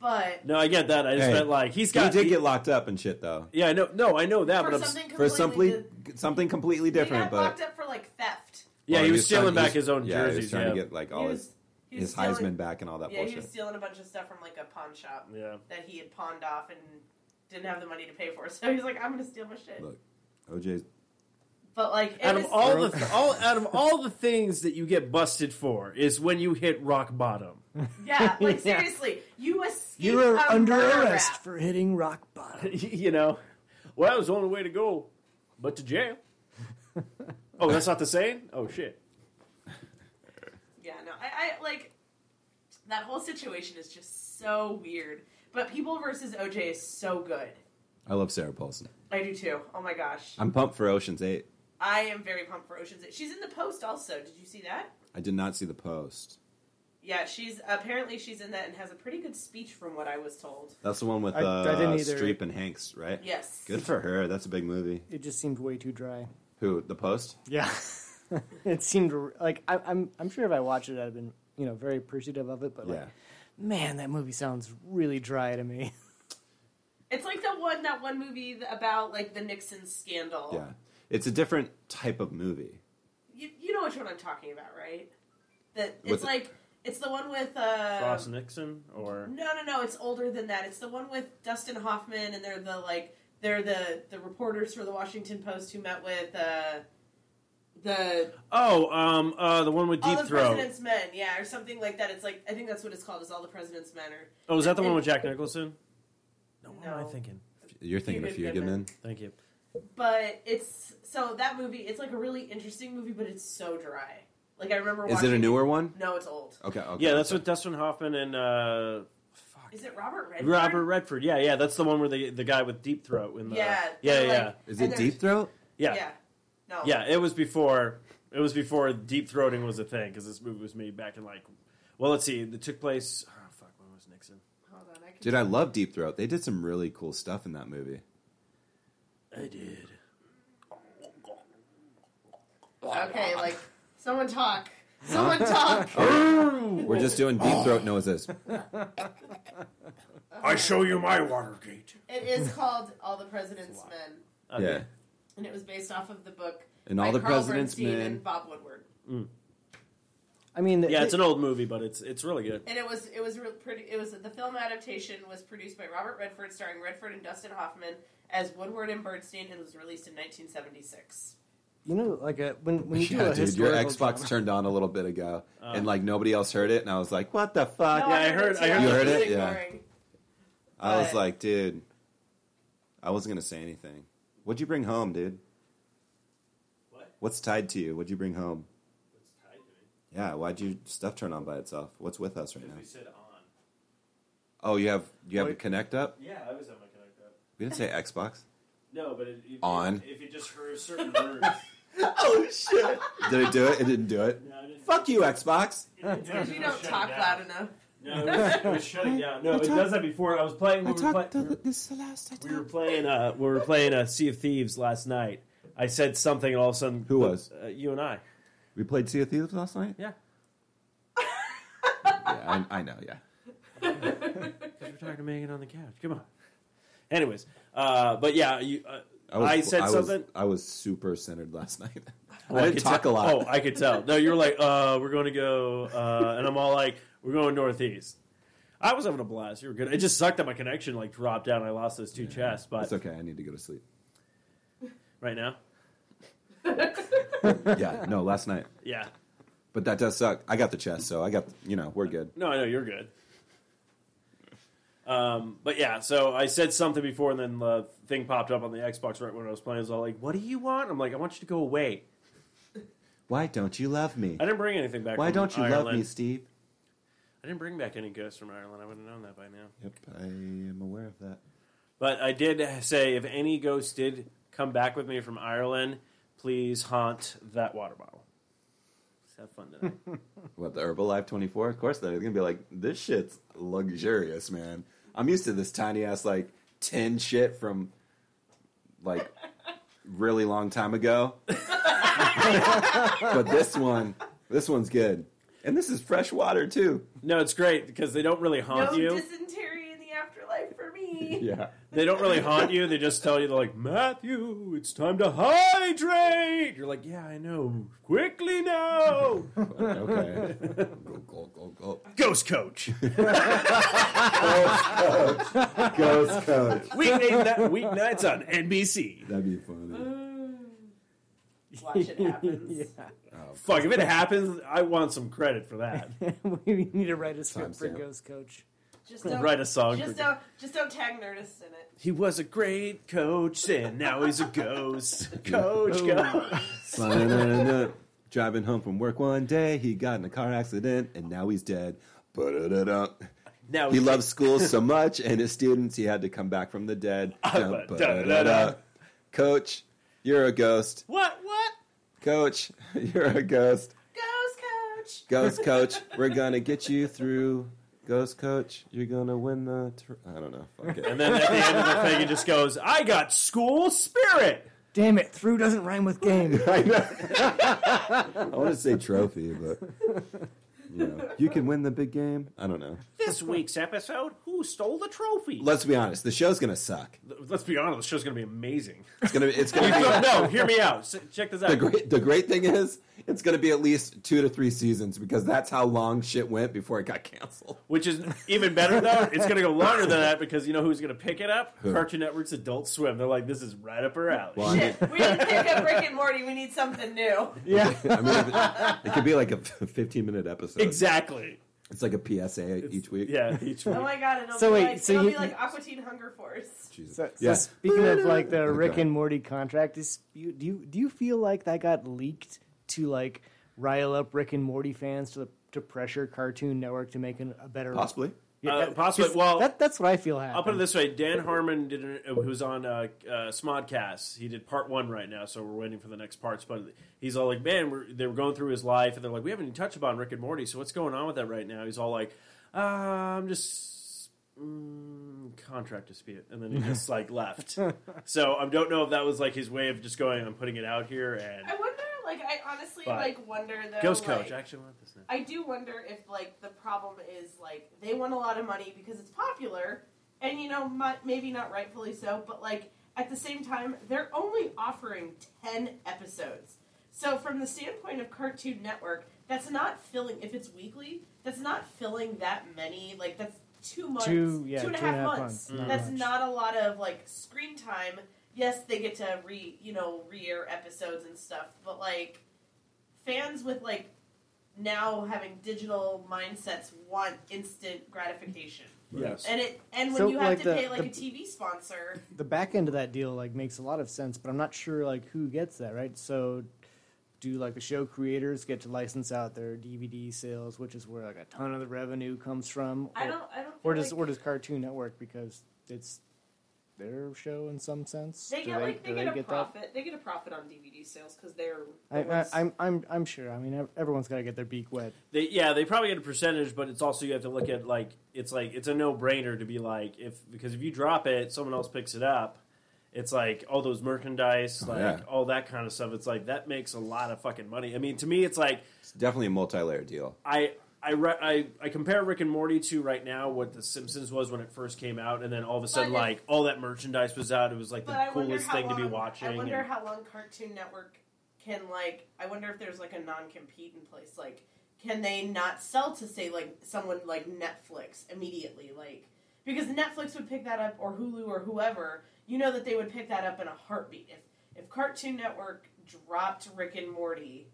But No, I get that. I just Hey, meant like he's got. He did he- get locked up and shit though. Yeah, I know. No, I know that, for but I'm, s- something For completely, something something completely he different, got but locked up for like theft. yeah, he was stealing trying- back his own yeah, jerseys. He was trying yeah. to get like all he his was, he was his stealing, Heisman back and all that Yeah, he bullshit. was stealing a bunch of stuff from like a pawn shop yeah. that he had pawned off and didn't have the money to pay for. [laughs] So he's like, "I'm going to steal my shit." Look, OJ's But like, it Out was, of all the all out of all the things that you get busted for is when you hit rock bottom. yeah, like [laughs] Yeah. seriously, you escaped You are a under arrest rap. for hitting rock bottom. [laughs] you know, well, that was the only way to go, but to jail. [laughs] oh, that's not the saying. Oh shit. Yeah, no, I, I like that whole situation is just so weird. But People versus OJ is so good. I love Sarah Paulson. I do too. Oh my gosh, I'm pumped for Ocean's Eight. I am very pumped for Ocean's Eight. She's in the post also. Did you see that? I did not see the post. Yeah, she's apparently she's in that and has a pretty good speech from what I was told. That's the one with I- uh, I didn't either. Streep and Hanks, right? Yes. Good for her. That's a big movie. It just seemed way too dry. Who? The Post? Yeah, [laughs] it seemed r- like I, I'm. I'm sure if I watched it, I'd have been you know very appreciative of it. But like, Yeah. man, that movie sounds really dry to me. It's like the one that one movie th- about like the Nixon scandal. Yeah. It's a different type of movie. You, you know which one I'm talking about, right? That With it's the- like it's the one with uh Frost Nixon or No, no, no. It's older than that. It's the one with Dustin Hoffman, and they're the like they're the the reporters for the Washington Post who met with uh, the oh, um, uh, the one with all Deep the Throat. president's men, yeah, or something like that. It's like I think that's what it's called. Is all the president's men or Oh, is that the one with Jack Nicholson? No, what am I No. thinking? You're thinking of Few Few Good Good Men. Men? Thank you. But it's so that movie. It's like a really interesting movie, but it's so dry. Like I remember. Is watching it a newer one? No, it's old. Okay. okay Yeah, that's okay. with Dustin Hoffman and uh, fuck, Is it Robert Redford? Robert Redford. Yeah, yeah, that's the one where the the guy with Deep Throat. In the, Yeah, yeah, they're yeah, like- Is it Deep Throat? yeah, Yeah. No. yeah. It was before. It was before deep throating was a thing because this movie was made back in like. Well, let's see. It took place. Oh, fuck, when was Nixon? Hold on. I can Dude, I love Deep Throat. They did some really cool stuff in that movie. I did. Okay, [laughs] like someone talk. Someone [laughs] talk. Oh! We're just doing Deep Throat noises. I show you my Watergate. It is called All the President's Men, Yeah. and it was based off of the book And by all the Carl President's Bernstein Men. and Bob Woodward. I mean, Yeah, it's an old movie, but it's it's really good. And it was it was real pretty. It was the film adaptation was produced by Robert Redford, starring Redford and Dustin Hoffman as Woodward and Bernstein, and was released in 1976. you know, like a, when when you do Yeah, a dude, your Xbox drama- turned on a little bit ago, Uh. and like nobody else heard it, and I was like, "What the fuck?" No, Yeah, I heard- it I heard- You heard just it? Yeah. ignoring. I was like, "Dude, I wasn't gonna say anything." What'd you bring home, dude? What? What's tied to you? What'd you bring home? Yeah, why'd your stuff turn on by itself? What's with us right now? said on. Oh, you have you have a Wait. Kinect up? Yeah, I was on my Kinect up. We didn't say Xbox. No, but it, if, On. if you just heard certain words. [laughs] oh shit! Did it do it? It didn't do it. No, I didn't- Fuck you, Xbox. Because you don't talk loud enough. No, it was, it was shutting down. No, it does that before. I was playing. We, were, play- this is the last I we were playing. Uh, we were playing uh, Sea of Thieves last night. I said something, and all of a sudden, Who was? uh, you and I? We played Sea of Thieves last night. Yeah, [laughs] Yeah, I, I know. Yeah. [laughs] because we're talking to Megan on the couch. Come on. Anyways, uh, but yeah, you. Uh, I, said was- something. I was super centered last night. [laughs] Oh, I didn't could talk tell- a lot. Oh, I could tell. No, you were like, uh, we're going to go, uh, and I'm all like, we're going northeast. I was having a blast. You were good. It just sucked that my connection like dropped down. I lost those two chests, but It's okay. I need to go to sleep. right now. [laughs] yeah, no, last night. Yeah. But that does suck. I got the chest, so I got you know we're good. No, I know you're good. Um, but yeah, so I said something before, and then the thing popped up on the Xbox right when I was playing. It was all like, "What do you want?" I'm like, "I want you to go away." Why don't you love me? I didn't bring anything back. Why don't you love me, Steve? I didn't bring back any ghosts from Ireland. I would have known that by now. Yep, I am aware of that. But I did say if any ghosts did come back with me from Ireland, please haunt that water bottle. Let's have fun tonight. [laughs] What the Herbalife 24? Of course, they're gonna be like, this shit's luxurious, man. I'm used to this tiny ass like tin shit from like really long time ago. [laughs] but this one, this one's good, and this is fresh water too. no, it's great because they don't really haunt no you. dysentery in the afterlife for me. [laughs] Yeah, They don't really haunt you. They just tell you, they're like, Matthew, it's time to hydrate. You're like, yeah, I know. Quickly now. [laughs] okay. [laughs] go go go go. Ghost Coach. Ghost coach. Ghost Coach. Weeknight, weeknights on NBC. That'd be funny. Uh, watch it happen. yeah. Oh, fuck, if it happens, I want some credit for that. we need to write a script for Timestamp. Ghost Coach. Just don't Write a song. Just for- don't just don't tag Nerdist in it. He was a great coach, and now he's a ghost. [laughs] Coach, oh. ghost. Ba-da-da-da-da. Driving home from work one day, he got in a car accident, and now he's dead. Ba-da-da-da. Now He loves school so much and his students, he had to come back from the dead. [laughs] Ba-da-da-da. Coach, you're a ghost. What? What? Coach, [laughs] you're a ghost. Ghost coach. Ghost coach, we're gonna get you through. Ghost coach, you're gonna win the. Tr- I don't know. Fuck it. And then at the end of the thing, he just goes, I got school spirit. Damn it, through doesn't rhyme with game. [laughs] I know. [laughs] I want to say trophy, but you know, you can win the big game. I don't know. This week's episode, Who Stole the Trophy? Let's be honest. The show's gonna suck. Let's be honest, the show's going to be amazing. It's gonna. Be it's gonna be. no, hear me out. S- Check this out. The great, the great thing is, it's going to be at least two to three seasons because that's how long shit went before it got canceled. Which is even better, though. It's going to go longer than that because you know who's going to pick it up? Who? Cartoon Network's Adult Swim. They're like, this is right up our alley. Well, I mean, Shit, we need to pick up Rick and Morty. We need something new. [laughs] yeah. I mean, it, it could be like a 15 minute episode. exactly. It's like a PSA each week. Yeah, each oh week. Oh my god, it'll So be wait, like so it'll you- be like Aqua Teen Hunger Force. Jesus. So, so Yeah. speaking of like the Rick and Morty contract, is you, do you do you feel like that got leaked to like rile up Rick and Morty fans to to pressure Cartoon Network to make an, a better Possibly. Yeah, Uh, that- possibly. 'cause Well, that, that's what I feel happened. I'll put it this way: Dan Harmon did, an, who's on uh, uh, Smodcast. He did part one right now, so we're waiting for the next parts. But he's all like, "Man, we're, they were going through his life, and they're like, we haven't even touched upon Rick and Morty. So what's going on with that right now?" He's all like, uh, "I'm just mm, contract dispute," and then he just [laughs] like left. So I don't know if that was like his way of just going, "I'm putting it out here." And I wonder, like, I honestly But- like wonder though. Ghost like, Coach, I actually want this now. I do wonder if like the problem is like they want a lot of money because it's popular, and you know maybe not rightfully so, but like at the same time they're only offering ten episodes. So from the standpoint of Cartoon Network, that's not filling. If it's weekly, that's not filling that many. Like that's two months, Two- yeah, two and a two half and a half months. months, mm-hmm. not That's not a lot of like screen time. Yes, they get to re you know re-air episodes and stuff, but like fans with like now having digital mindsets want instant gratification. Yes. And it and when So, you have like, to the- pay like the- a TV sponsor, the back end of that deal like makes a lot of sense, but I'm not sure like who gets that, right? So do like the show creators get to license out their DVD sales, which is where like a ton of the revenue comes from? I don't I don't Or does like or does Cartoon Network because it's their show in some sense? they Do get like they do get a that? profit. They get a profit on DVD sales because they're I, the I, ones- I'm I'm I'm sure. I mean, everyone's got to get their beak wet. They, yeah, they probably get a percentage, but it's also you have to look at like it's like it's a no brainer to be like if because if you drop it, someone else picks it up. It's like all those merchandise, Oh, like yeah. all that kind of stuff. It's like that makes a lot of fucking money. I mean, to me, it's like It's definitely a multi-layer deal. I I, re- I I compare Rick and Morty to right now what The Simpsons was when it first came out, and then all of a sudden, But if- like all that merchandise was out. It was like the I wonder coolest how thing to be long- watching. I wonder and- how long Cartoon Network can like. I wonder if there's like a non-compete in place. Like, can they not sell to say like someone like Netflix immediately? Like, because Netflix would pick that up, or Hulu, or whoever. You know that they would pick that up in a heartbeat. If if Cartoon Network dropped Rick and Morty,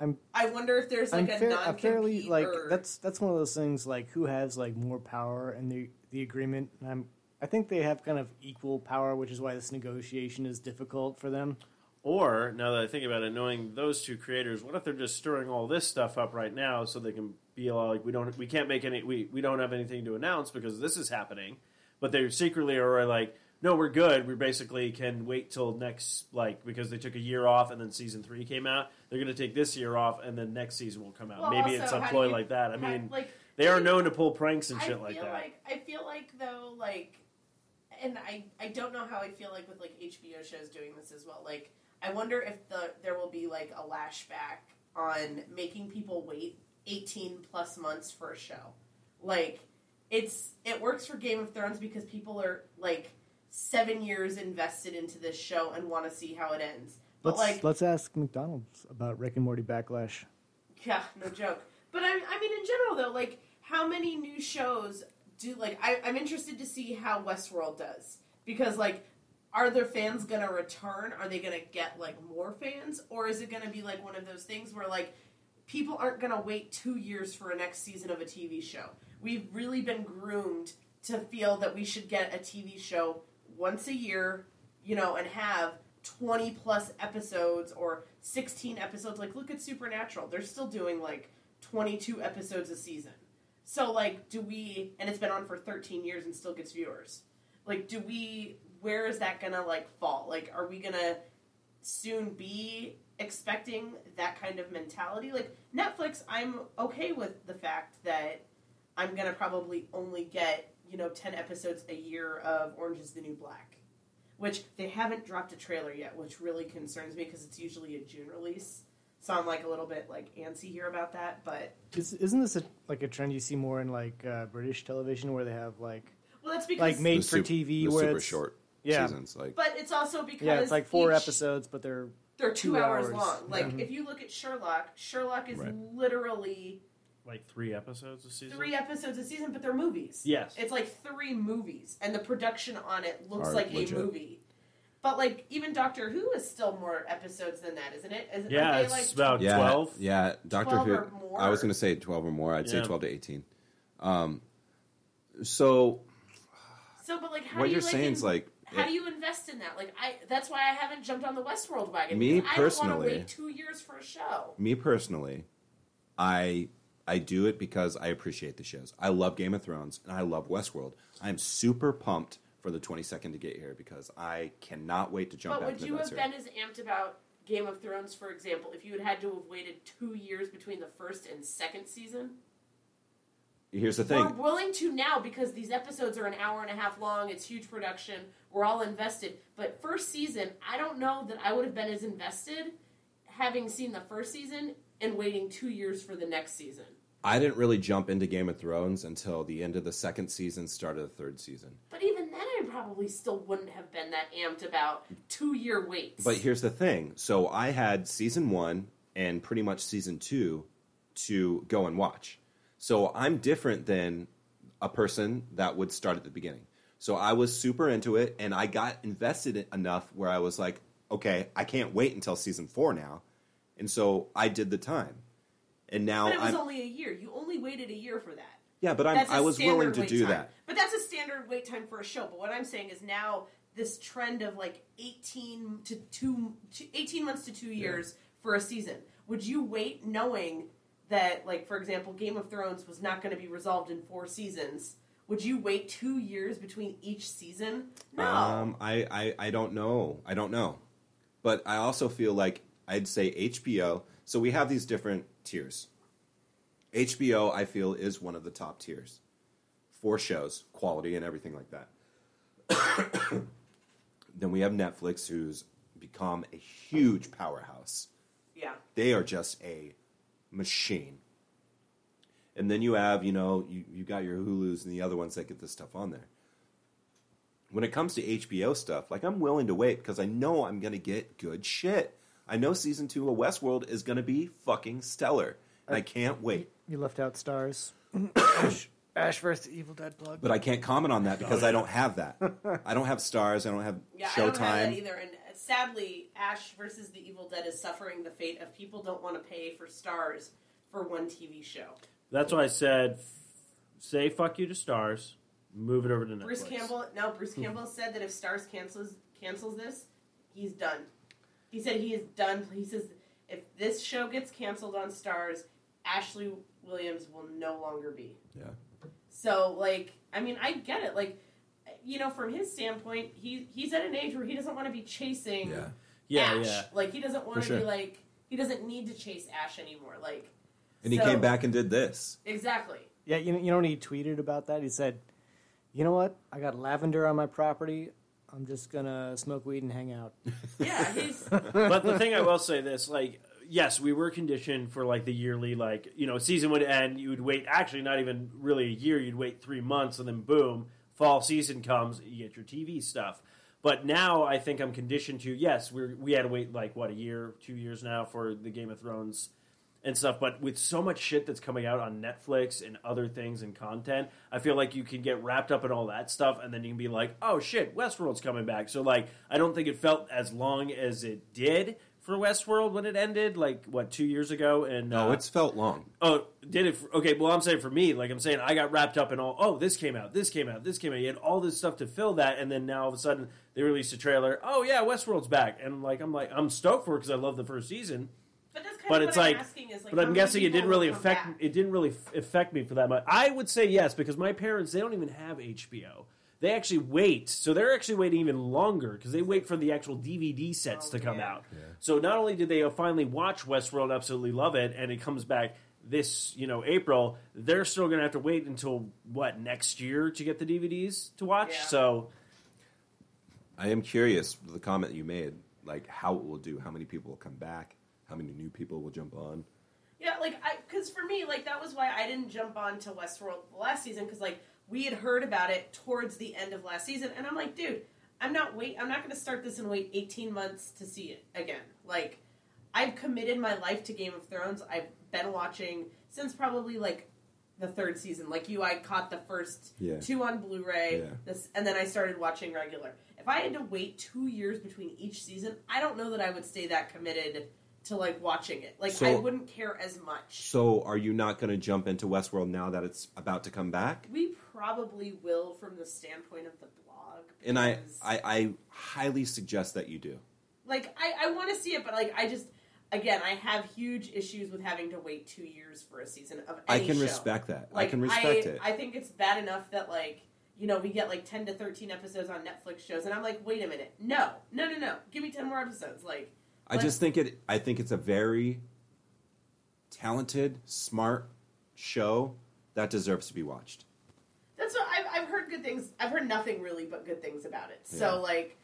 I'm I wonder if there's like I'm a fair, non fairly like or, that's that's one of those things like who has like more power in the the agreement. And I'm I think they have kind of equal power, which is why this negotiation is difficult for them. Or now that I think about it, knowing those two creators, what if they're just stirring all this stuff up right now so they can be all like, we don't, we can't make any, we, we don't have anything to announce because this is happening, but they secretly are like, no, we're good. We basically can wait till next, like, because they took a year off and then season three came out. They're going to take this year off and then next season will come out. Well, Maybe also, it's a ploy you- like that. I how- mean, like they are known to pull pranks and I shit like that. Like, I feel like though, like, and I I don't know how I feel like with like HBO shows doing this as well. Like, I wonder if the there will be like a lashback on making people wait eighteen plus months for a show. Like, it's it works for Game of Thrones because people are like seven years invested into this show and want to see how it ends. But Let's like, let's ask McDonald's about Rick and Morty backlash. yeah, no joke. But I, I mean, in general, though, like, how many new shows do like? I, I'm interested to see how Westworld does because, like, are their fans gonna return? Are they gonna get like more fans, or is it gonna be like one of those things where like people aren't gonna wait two years for a next season of a TV show? We've really been groomed to feel that we should get a TV show once a year, you know, and have 20 plus episodes or 16 episodes. Like, look at Supernatural. They're still doing like 22 episodes a season. So, like, do we, and it's been on for 13 years and still gets viewers. Like, do we, where is that gonna, like, fall? Like, are we gonna soon be expecting that kind of mentality? Like, Netflix, I'm okay with the fact that I'm gonna probably only get, you know, 10 episodes a year of Orange is the New Black which they haven't dropped a trailer yet, which really concerns me because it's usually a June release. So I'm like a little bit like antsy here about that, but Is, isn't this a, like a trend you see more in like uh, British television where they have like well, that's because like made The for sup- TV the where super it's short yeah seasons. Like but it's also because yeah it's like four each- episodes but they're They're two, two hours, hours. long. Like Yeah. if you look at Sherlock, Sherlock is Right. literally like three episodes a season? three episodes a season, but they're movies. Yes. It's like three movies, and the production on it looks Are like legit. a movie. But like even Doctor Who is still more episodes than that, isn't it? Is it Yeah, are it's like, about yeah, 12? yeah. Doctor 12 Who. or more? I was going to say twelve or more. I'd say twelve to eighteen. Um, so So, but like, how what do you you're like saying in- is like How do you invest in that? Like I that's why I haven't jumped on the Westworld wagon. Me because I don't want to personally- wait two years for a show. me personally, I I do it because I appreciate the shows. I love Game of Thrones and I love Westworld. I'm super pumped for the 22nd to get here because I cannot wait to jump But would you have been as amped about Game of Thrones, for example, if you had had to have waited two years between the first and second season? Here's the thing. We're willing to now because these episodes are an hour and a half long. It's huge production. We're all invested. But first season, I don't know that I would have been as invested having seen the first season and waiting two years for the next season. I didn't really jump into Game of Thrones until the end of the second season, start of the third season. But even then, I probably still wouldn't have been that amped about two year waits. But here's the thing. So I had season one and pretty much season two to go and watch. So I'm different than a person that would start at the beginning. So I was super into it and I got invested in enough where I was like, okay, I can't wait until season four now. And so I did the time. And now But it was I'm only a year. You only waited a year for that. yeah, but I'm, That's was willing to do time. that. But that's a standard wait time for a show. But what I'm saying is now this trend of like 18 to two, to 18 months to two years for a season. Would you wait knowing that, like, for example, Game of Thrones was not going to be resolved in four seasons? Would you wait two years between each season? No. Um, I, I, I don't know. I don't know. But I also feel like I'd say HBO. So we have these different tiers. HBO, I feel, is one of the top tiers for shows, quality, and everything like that. [coughs] then we have Netflix, who's become a huge powerhouse. yeah. They are just a machine. And then you have, you know, you, you got your Hulus and the other ones that get this stuff on there. When it comes to HBO stuff, like I'm willing to wait because I know I'm going to get good shit. I know season two of Westworld is going to be fucking stellar. And I can't wait. you left out Starz. Ash, Ash versus Evil Dead plug. But I can't comment on that because I don't have that. I don't have Starz. I don't have Yeah, Showtime. I don't have that either. And uh, sadly, Ash versus the Evil Dead is suffering the fate of people don't want to pay for Starz for one TV show. That's why I said, f- say fuck you to Starz, move it over to Netflix. Bruce Campbell, no, Bruce Campbell said that if Starz cancels cancels this, he's done. He said he is done. He says if this show gets canceled on Starz, Ashley Williams will no longer be. Yeah. So, like, I mean, I get it. Like, you know, from his standpoint, he he's at an age where he doesn't want to be chasing Yeah. Yeah, Ash. yeah. Like, he doesn't want For to be like he doesn't need to chase Ash anymore. Like, And he so- came back and did this. exactly. Yeah, you know, you know when he tweeted about that, he said, "You know what? I got lavender on my property. I'm just gonna smoke weed and hang out." [laughs] Yeah, he's [laughs] but the thing I will say this, like, yes, we were conditioned for like the yearly, like, you know, season would end. You would wait, actually, not even really a year. You'd wait three months, and then boom, fall season comes. You get your TV stuff. But now I think I'm conditioned to yes, we we had to wait like what a year, two years now for the Game of Thrones and stuff. But with so much shit that's coming out on Netflix and other things and content, I feel like you can get wrapped up in all that stuff, and then you can be like, "Oh shit, Westworld's coming back." So like, I don't think it felt as long as it did for Westworld when it ended, like what two years ago. And No, uh, it's felt long. Oh, did it? For, okay, well, I'm saying for me, like I'm saying, I got wrapped up in all. Oh, this came out, this came out, this came out. You had all this stuff to fill that, and then now all of a sudden they released a trailer. Oh yeah, Westworld's back, and like I'm like I'm stoked for it because I love the first season. But that's kind But of it's like, I'm is like, but I'm guessing it didn't really affect back? it didn't really affect me for that much. I would say yes because my parents they don't even have HBO. They actually wait, so they're actually waiting even longer because they wait for the actual DVD sets Oh, to come yeah. out. So not only did they finally watch Westworld, absolutely love it, and it comes back this you know April, they're still going to have to wait until what next year to get the DVDs to watch. Yeah. So I am curious the comment you made, like how it will do, how many people will come back, how many new people will jump on. Yeah, like I, because for me, like that was why I didn't jump on to Westworld last season because like we had heard about it towards the end of last season, and I'm like, dude, I'm not wait, I'm not going to start this and wait 18 months to see it again. Like, I've committed my life to Game of Thrones. I've been watching since probably like the third season. Like you, I caught the first Yeah. two on Blu-ray, Yeah. this, and then I started watching regular. If I had to wait two years between each season, I don't know that I would stay that committed to like watching it. Like I wouldn't care as much. So, are you not going to jump into Westworld now that it's about to come back? We probably will from the standpoint of the blog. And I, I, I highly suggest that you do. like I, I want to see it, but like I just again I have huge issues with having to wait two years for a season of I can show. respect that. Like I can respect I, it. I think it's bad enough that like you know we get like ten to thirteen episodes on Netflix shows, and I'm like, wait a minute, no, no, no, no, give me ten more episodes. Like I just think it. I think it's a very talented, smart show that deserves to be watched. That's what I've, I've heard good things. I've heard nothing really but good things about it. Yeah. So like,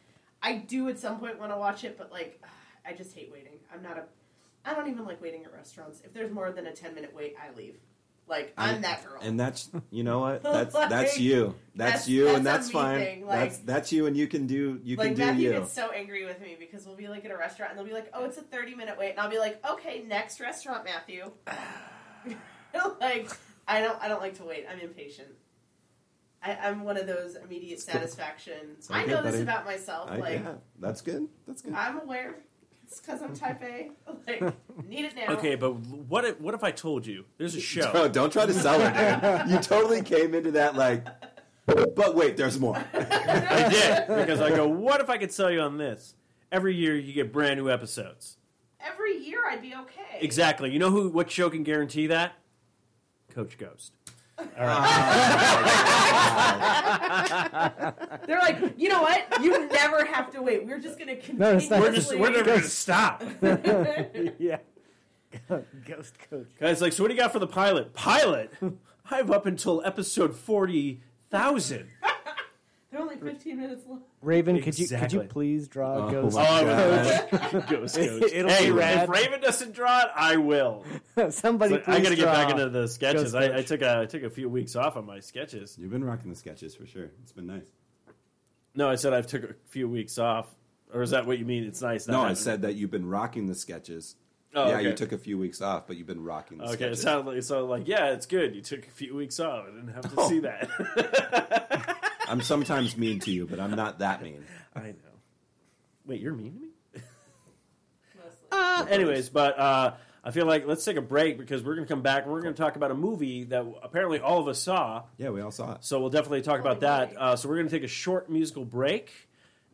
I do at some point want to watch it, but like, I just hate waiting. I'm not a. I don't even like waiting at restaurants. If there's more than a ten minute wait, I leave. Like I'm And- that girl. And that's you know what [laughs] that's Like, that's you. That's, that's- you, and that's that's a me fine. like- that's that's you, and you can do you like can do Matthew you. gets so angry with me because we'll be like at a restaurant and they'll be like, "Oh, it's a thirty minute wait," and I'll be like, "Okay, next restaurant, Matthew." [sighs] [laughs] like I don't I don't like to wait. I'm impatient. I, I'm one of those immediate satisfaction. all I know this buddy. about myself. I, like yeah, that's good. That's good. I'm aware. It's because I'm type A. [laughs] Like [laughs] need it now. okay, but what if what if I told you there's a [laughs] show? Bro, don't try to sell it, dude. You totally came into that like. But wait, there's more. I did because I go. What if I could sell you on this? Every year you get brand new episodes. Every year I'd be okay. Exactly. You know who? What show can guarantee that? Coach Ghost. [laughs] They're like, you know what? You never have to wait. We're just gonna No, it's not. We're just we're never going to stop. [laughs] yeah. Ghost coach. Guys, like, so what do you got for the pilot? Pilot. I have up until episode forty thousand. They're only 15 minutes long. Raven, could you could Exactly. you please draw a Oh ghost? my Oh, God. [laughs] [laughs] Ghost Coach. It'll hey, be if. Raven doesn't draw it, I will. [laughs] Somebody, So I please got to get draw back into the sketches. I, I Coach. took a I took a few weeks off on my sketches. You've been rocking the sketches for sure. It's been nice. No, I said I've took a few weeks off. Or is that what you mean? It's nice. No, I having- said that you've been rocking the sketches. Oh, yeah, okay. you took a few weeks off, but you've been rocking the sketches. Okay, it sketches. sounded like so like yeah, it's good. You took a few weeks off. I didn't have to Oh. see that. I'm sometimes mean to you, but I'm not that mean. I know. Wait, you're mean to me? Anyways, but uh, I feel like let's take a break because we're going to come back and we're going to talk about a movie that apparently all of us saw. Yeah, we all saw it. So we'll definitely talk about that. Uh, so we're going to take a short musical break.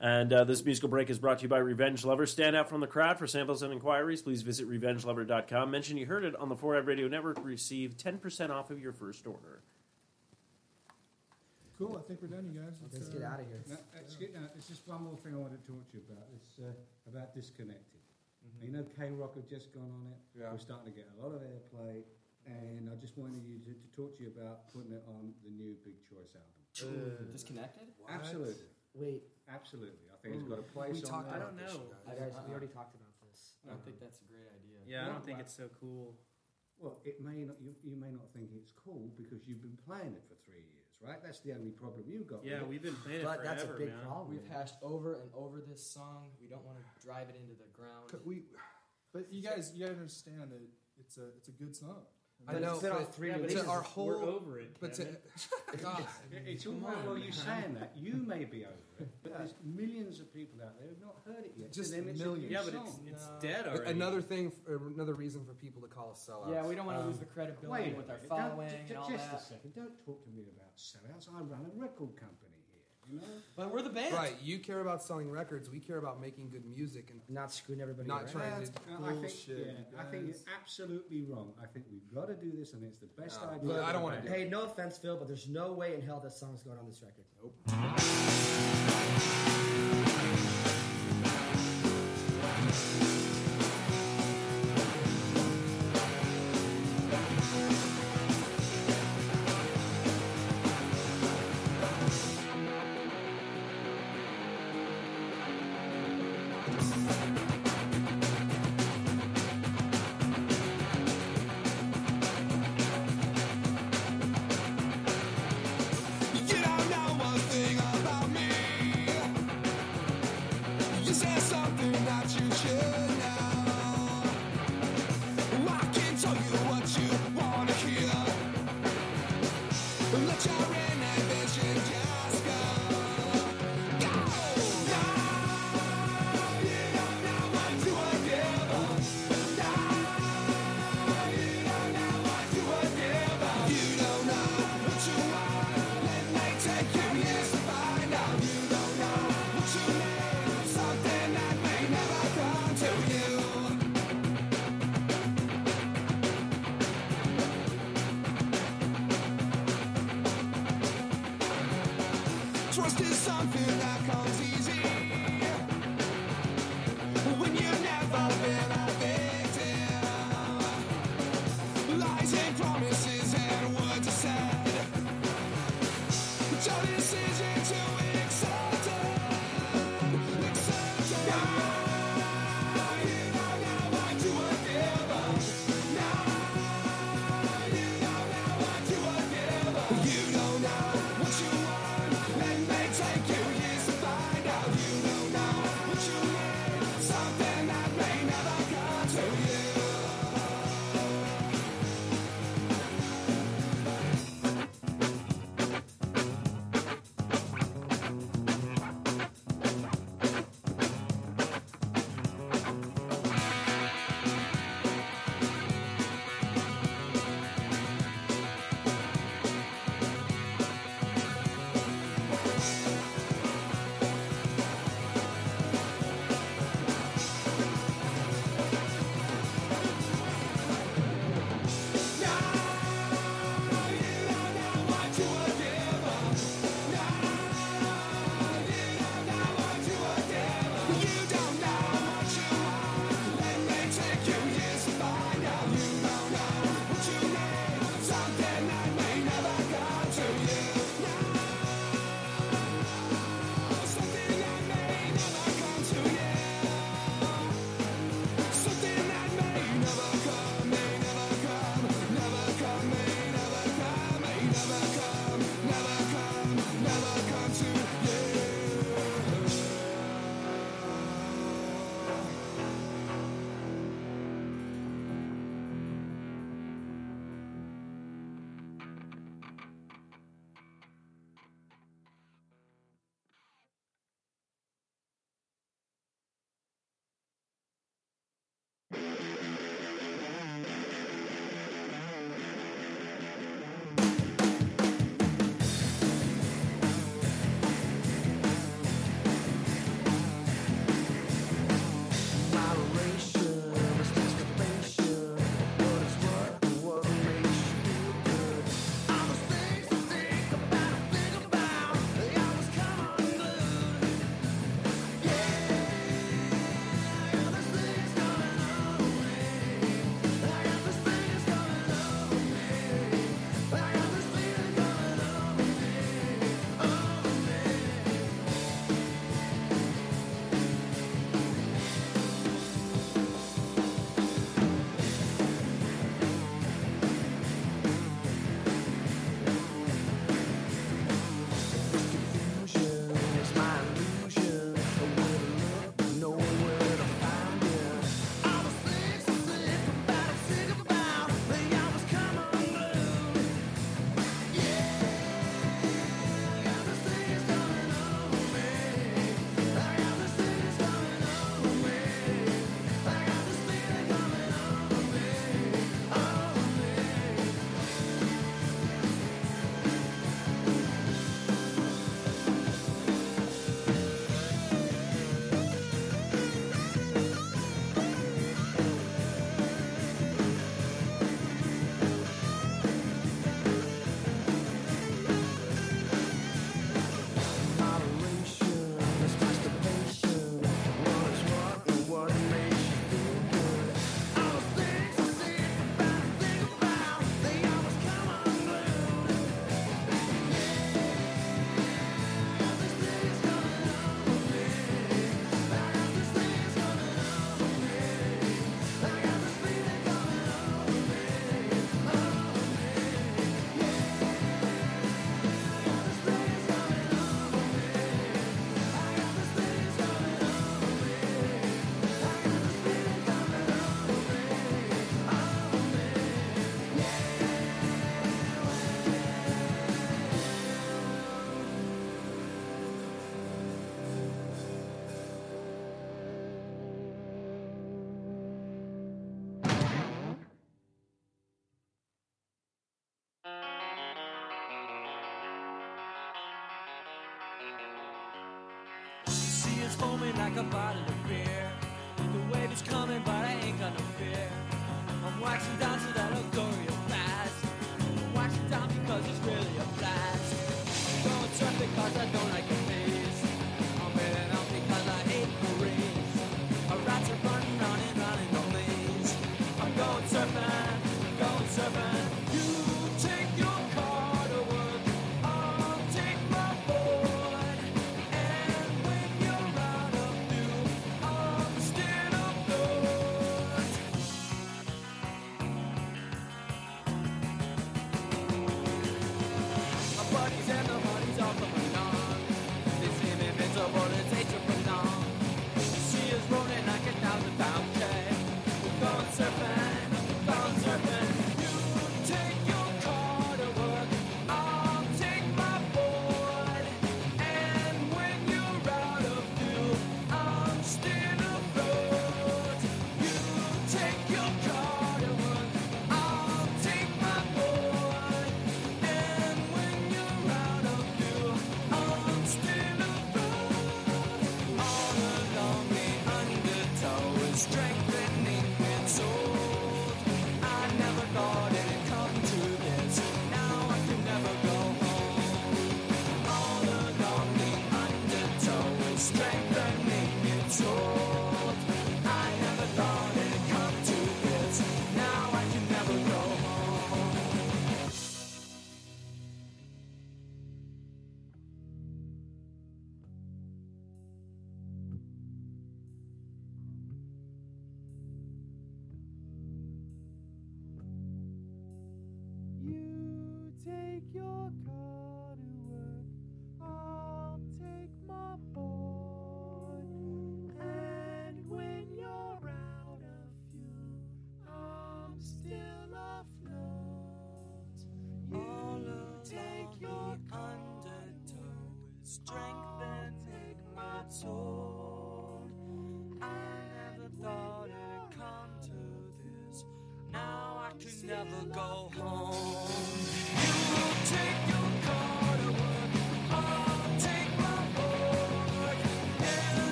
And uh, this musical break is brought to you by Revenge Lover. Stand out from the crowd for samples and inquiries. Please visit revengelover.com. Mention you heard it on the 4 Radio Network. Receive 10% off of your first order. Cool. I think we're done, you guys. Let's It's, get uh, out of here. No, it's, good- no, it's just one more thing I want to talk to you about. It's uh, about disconnected. You know, K Rock have just gone on it. Yeah. We're starting to get a lot of airplay, and I just wanted you to, to talk to you about putting it on the new Big Choice album. Disconnected? Absolutely, Wait, absolutely. I think it's got a place We on talked there. about this, you I guys. guys, we already talked about this. I don't think that's a great idea. Yeah, I don't think it's so cool. Well, it may not. You, you may not think it's cool because you've been playing it for three years, right? That's the only problem you've got. Yeah, with it. we've been playing it But forever, that's a big man. problem. We've hashed over and over this song. We don't want to drive it into the ground. We, but you guys, you gotta understand that it's a it's a good song. But I know. it's been on but three Yeah, but releases. to our We're over it. but to, Kevin. [laughs] God, It- It's all right while you saying that. You may be over it, but there's millions of people out there who've not heard it yet. Just To them, it's a millions. yeah, but it's it's No. dead already. another thing, uh, another reason for people to call us sellouts. Yeah, we don't want to Um, lose the credibility Wait with our a don't- following ju- and all just that. a second. Don't talk to me about sellouts. I run a record company here. You know. But we're the band. Right, you care about selling records. We care about making good music and Not screwing everybody not around. trying to No, I think, bullshit. yeah, you I think guys. you're absolutely wrong. I think we've got to do this, and it's the best No, idea. look, I don't wanna the. Hey, no offense, Phil, but there's no way in hell that song's going on this record. Nope. [laughs] You like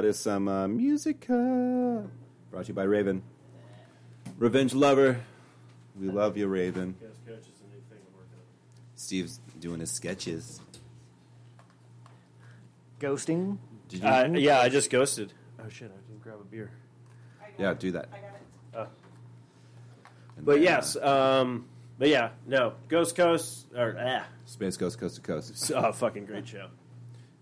That is some uh, musica. Brought to you by Raven. Revenge Lover. We love you, Raven. Guest coach is a new thing I'm working. Steve's doing his sketches. ghosting. Did you? Uh, yeah, I just ghosted. Oh shit! I didn't grab a beer. yeah, do that. Oh. And But then, yes, um, but yeah, no, Ghost Coast or ah, Space Ghost Coast to Coast. it's [laughs] a fucking great show.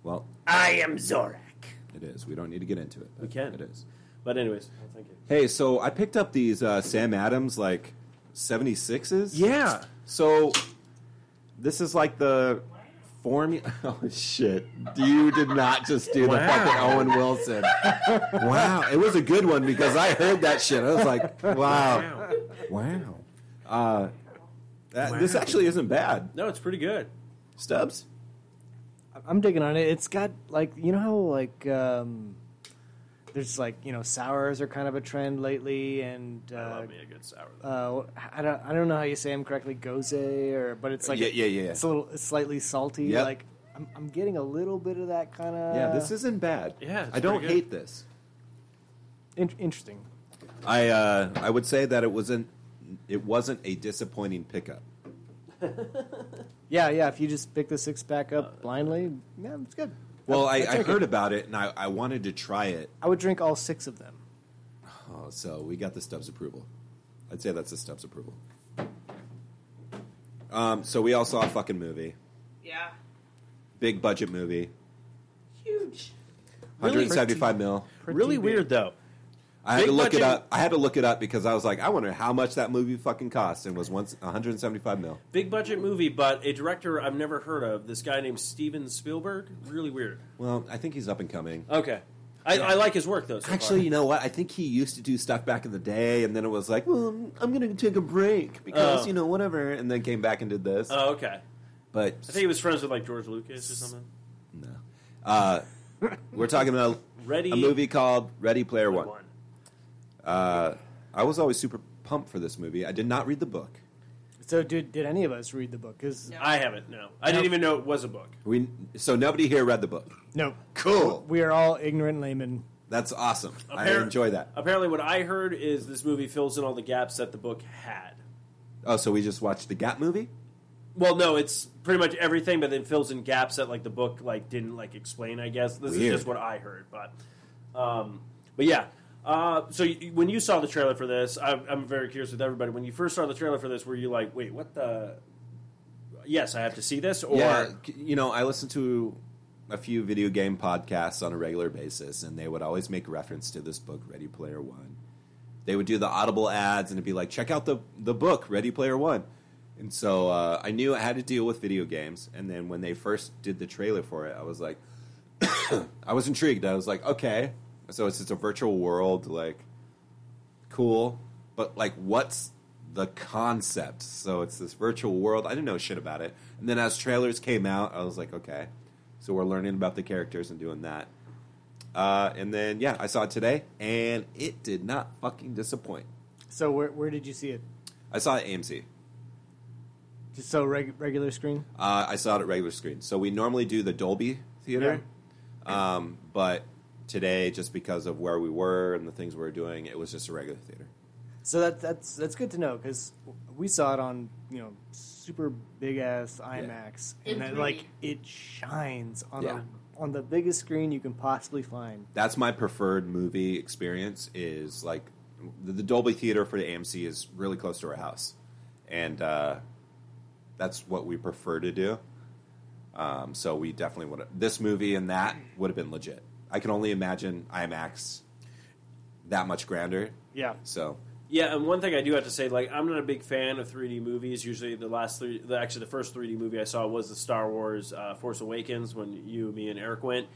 Well, I am Zorak. It is. We don't need to get into it. We can. It is. But anyways, oh, thank you. Hey, so I picked up these uh, Sam Adams like 76s. Yeah, So this is like the formula. [laughs] Oh shit! You did not just do the fucking Owen Wilson. [laughs] wow, it was a good one because I heard that shit. I was like, [laughs] wow, wow. Uh, that, This actually isn't bad. no, it's pretty good. Stubbs. I'm digging on it. It's got like you know how like um, there's like you know sours are kind of a trend lately, and I uh, love me a good sour. though. uh, I don't I don't know how you say them correctly, goze or but it's like Yeah, yeah, yeah, yeah. It's a little it's slightly salty. Yep. Like I'm, I'm getting a little bit of that kind of yeah, this isn't bad. Yeah, it's I don't good. hate this. in- interesting. I uh, I would say that it wasn't it wasn't a disappointing pickup. [laughs] Yeah, yeah. If you just pick the six pack up blindly, yeah, it's good. Well, I, I'd I heard it. about it and I, I wanted to try it. I would drink all six of them. Oh, so we got the Stubbs approval. I'd say that's the Stubbs approval. Um, so we all saw a fucking movie, Yeah. big budget movie, Huge. Really? 175 mil. Pretty really big. weird though. I had Big to look budget- it up. I had to look it up because I was like, I wonder how much that movie fucking cost, and it was once 175 mil. Big budget movie, but a director I've never heard of. This guy named Steven Spielberg. Really weird. Well, I think he's up and coming. Okay, I, I like his work though. so Actually, you know what? I think he used to do stuff back in the day, and then it was like, well, I'm going to take a break because Oh. you know whatever, and then came back and did this. Oh, okay. but I think he was friends with like George Lucas or something. no, uh, we're talking about Ready a movie called Ready Player One. One. Uh, I was always super pumped for this movie. I did not read the book. So did did any of us read the book? Because No. I haven't. No, I didn't even know it was a book. We so nobody here read the book. no, Cool. we are all ignorant laymen. That's awesome. I Appar- enjoy that. Apparently, what I heard is this movie fills in all the gaps that the book had. Oh, so we just watched the Gap movie? Well, no, it's pretty much everything, but then fills in gaps that like the book like didn't like explain. I guess this Weird. is just what I heard, but um, but yeah. Uh, so when you saw the trailer for this, I, I'm very curious with everybody. When you first saw the trailer for this, were you like, "Wait, what the?" Yes, I have to see this, or yeah, you know, I listen to a few video game podcasts on a regular basis, and they would always make reference to this book, Ready Player One. They would do the Audible ads, and it'd be like, "Check out the the book, Ready Player One." And so uh, I knew I had to deal with video games, and then when they first did the trailer for it, I was like, [coughs] I was intrigued. I was like, okay, so it's just a virtual world, like cool, but like, what's the concept? So it's this virtual world. I didn't know shit about it, and then as trailers came out, I was like, okay, so we're learning about the characters and doing that. Uh, and then yeah, I saw it today, and it did not fucking disappoint. So where where did you see it? I saw it at AMC. Just so reg- regular screen. Uh, I saw it at regular screen. So we normally do the Dolby theater, um, but today, just because of where we were and the things we were doing, it was just a regular theater. So that that's that's good to know because we saw it on you know super big ass IMAX In and then, 3D. like it shines on Yeah. the on the biggest screen you can possibly find. That's my preferred movie experience. Is like the, the Dolby theater for the AMC is really close to our house, and uh, that's what we prefer to do. Um, so we definitely would. This movie and that would have been legit. I can only imagine IMAX that much grander. Yeah. So Yeah, and one thing I do have to say, like, I'm not a big fan of 3D movies. Usually, the last three, the, actually, the first 3D movie I saw was the Star Wars uh, Force Awakens when you, me, and Eric went.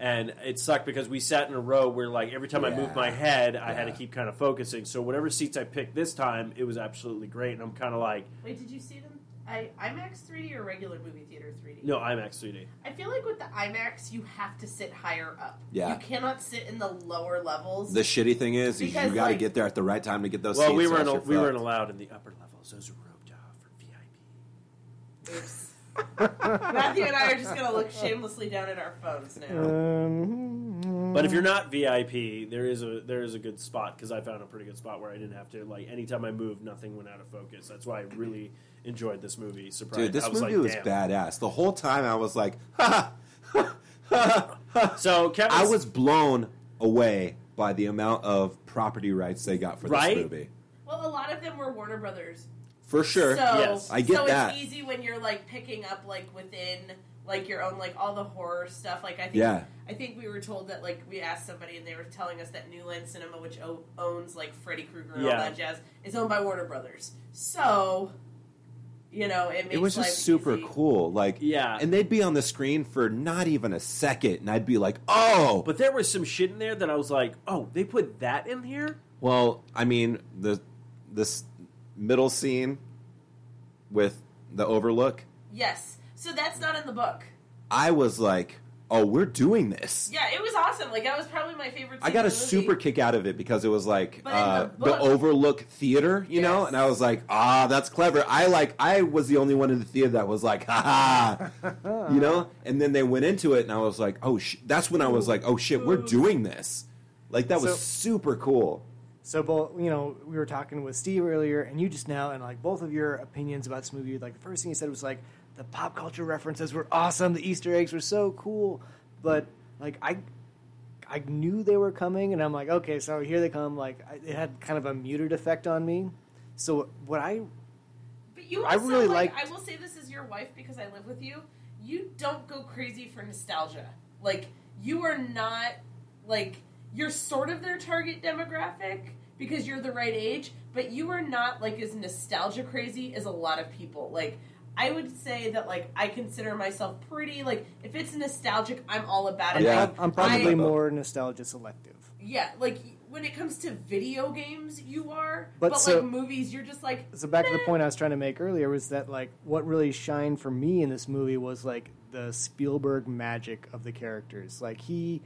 And it sucked because we sat in a row where, like, every time I moved my Yeah. head, I had to keep kind of focusing. So, whatever seats I picked this time, it was absolutely great. And I'm kind of like, Wait, did you see them? I, IMAX 3D or regular movie theater 3D? no, IMAX 3D. I feel like with the IMAX, you have to sit higher up. Yeah. You cannot sit in the lower levels. the shitty thing is, is you got to like- get there at the right time to get those. Well, seats we or weren't else you're we weren't fucked. allowed in the upper levels. Those are roped off for VIP. Oops. [laughs] Matthew and I are just going to look shamelessly down at our phones now. Um, But if you're not VIP, there is a there is a good spot because I found a pretty good spot where I didn't have to like anytime I moved, nothing went out of focus. That's why I really enjoyed this movie. Surprised, Dude, this I was movie like, was Damn. badass. The whole time I was like, ha, [laughs] ha, so Kevin, I was blown away by the amount of property rights they got for Right? this movie. Well, a lot of them were Warner Brothers. For sure. So, Yes. I get so that. it's easy when you're like picking up like within like your own like all the horror stuff. Like I think Yeah. I think we were told that like we asked somebody and they were telling us that New Line Cinema, which o- owns like Freddy Krueger and Yeah. all that jazz, is owned by Warner Brothers. So you know it makes It was life just super easy. cool. Like, Yeah. and they'd be on the screen for not even a second, and I'd be like, "Oh!" but there was some shit in there that I was like, oh, they put that in here. Well, I mean, the this middle scene with the overlook, Yes. So that's not in the book. I was like, "Oh, we're doing this." Yeah, it was awesome. Like that was probably my favorite. I got a movie. super kick out of it because it was like uh, the the, Overlook Theater, you know, and I was like, "Ah, that's clever." I like, I was the only one in the theater that was like, "Ha ha," [laughs] you know. And then they went into it, and I was like, "Oh, sh-. that's when I was like, oh shit, we're doing this." Like that was So- super cool. So, both you know, we were talking with Steve earlier, and you just now, and like both of your opinions about this movie. Like the first thing you said was like the pop culture references were awesome, the Easter eggs were so cool, but like I, I knew they were coming, and I'm like, okay, so here they come. Like I, it had kind of a muted effect on me. So what I But you I also, really like, liked- I will say this as your wife because I live with you. You don't go crazy for nostalgia. Like you are not like you're sort of their target demographic because you're the right age, but you are not like as nostalgia crazy as a lot of people. Like I would say that like I consider myself pretty like if it's nostalgic, I'm all about it. Yeah. I'm probably I- more nostalgia selective. yeah, like when it comes to video games, you are, But but, so- like movies, you're just like So back to the point I was trying to make earlier was that like what really shined for me in this movie was like the Spielberg magic of the characters. Like he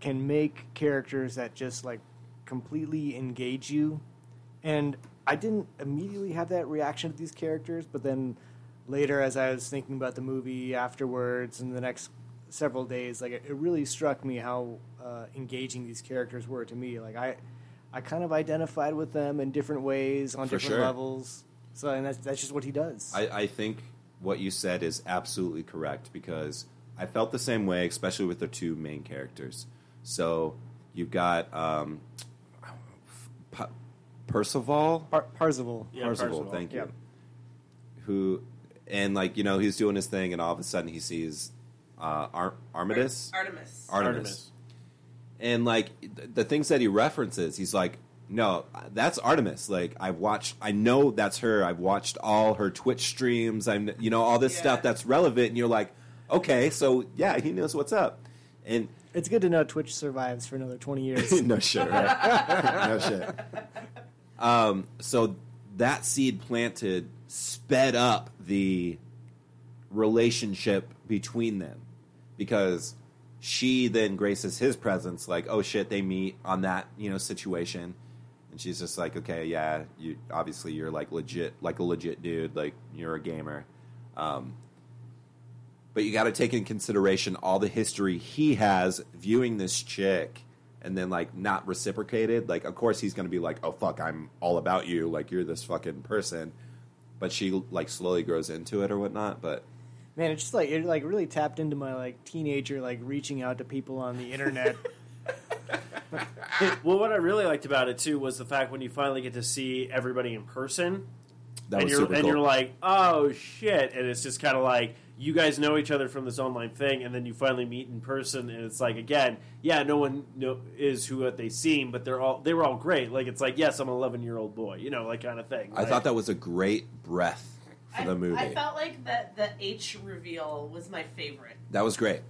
can make characters that just like completely engage you. And I didn't immediately have that reaction to these characters, but then later as I was thinking about the movie afterwards and the next several days, like it, it really struck me how uh, engaging these characters were to me. Like I I kind of identified with them in different ways on For different sure. levels. So and that's that's just what he does. I, I think what you said is absolutely correct because I felt the same way, especially with the two main characters. So you've got um, Percival. Par- Parzival. Yeah, Parzival, Parzival. thank you. Yep. Who and like you know he's doing his thing, and all of a sudden he sees uh, Ar- Armidas, Artemis. Artemis, and like th- the things that he references, he's like, "No, that's Artemis." Like I've watched, I know that's her. I've watched all her Twitch streams. I'm, you know, all this Yeah. stuff that's relevant, and you're like, "Okay, so yeah, he knows what's up." And It's good to know Twitch survives for another twenty years. [laughs] no shit, right? [laughs] no shit. [laughs] Um, so that seed planted sped up the relationship between them because she then graces his presence like oh shit they meet on that you know situation. And she's just like okay yeah you obviously you're like legit like a legit dude like you're a gamer. Um, but you got to take in consideration all the history he has viewing this chick and then like not reciprocated like of course he's going to be like oh fuck i'm all about you like you're this fucking person but she like slowly grows into it or whatnot but Man, it's just like it like really tapped into my like teenager like reaching out to people on the internet. [laughs] [laughs] Well, what I really liked about it too was the fact when you finally get to see everybody in person, that and was you're super and cool you're like, oh shit, and it's just kind of like you guys know each other from this online thing, and then you finally meet in person, and it's like again, yeah, no one know, is who what they seem, but they're all they were all great. Like it's like, yes, I'm an 11 year old boy, you know, like kind of thing. i thought that was a great breath for I, the movie I felt like that the H reveal was my favorite. that was great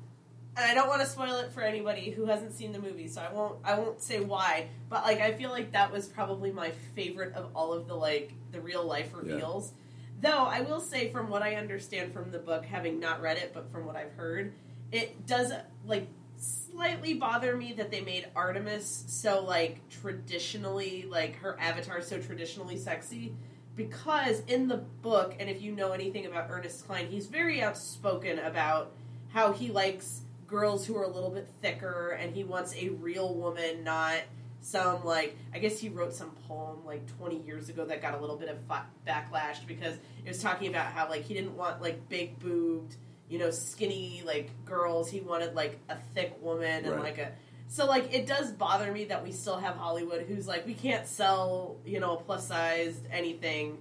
and I don't want to spoil it for anybody who hasn't seen the movie, so I won't. I won't say why, but like I feel like that was probably my favorite of all of the like the real life reveals. Though I will say, from what I understand from the book, having not read it, but from what I've heard, it does like slightly bother me that they made Artemis so like traditionally like her avatar so traditionally sexy. Because in the book and if you know anything about Ernest Cline he's very outspoken about how he likes girls who are a little bit thicker and he wants a real woman not some like I guess he wrote some poem like 20 years ago that got a little bit of fa- backlash because it was talking about how like he didn't want like big boobed you know skinny like girls. He wanted like a thick woman and Right. like a so like it does bother me that we still have Hollywood who's like we can't sell you know plus sized anything,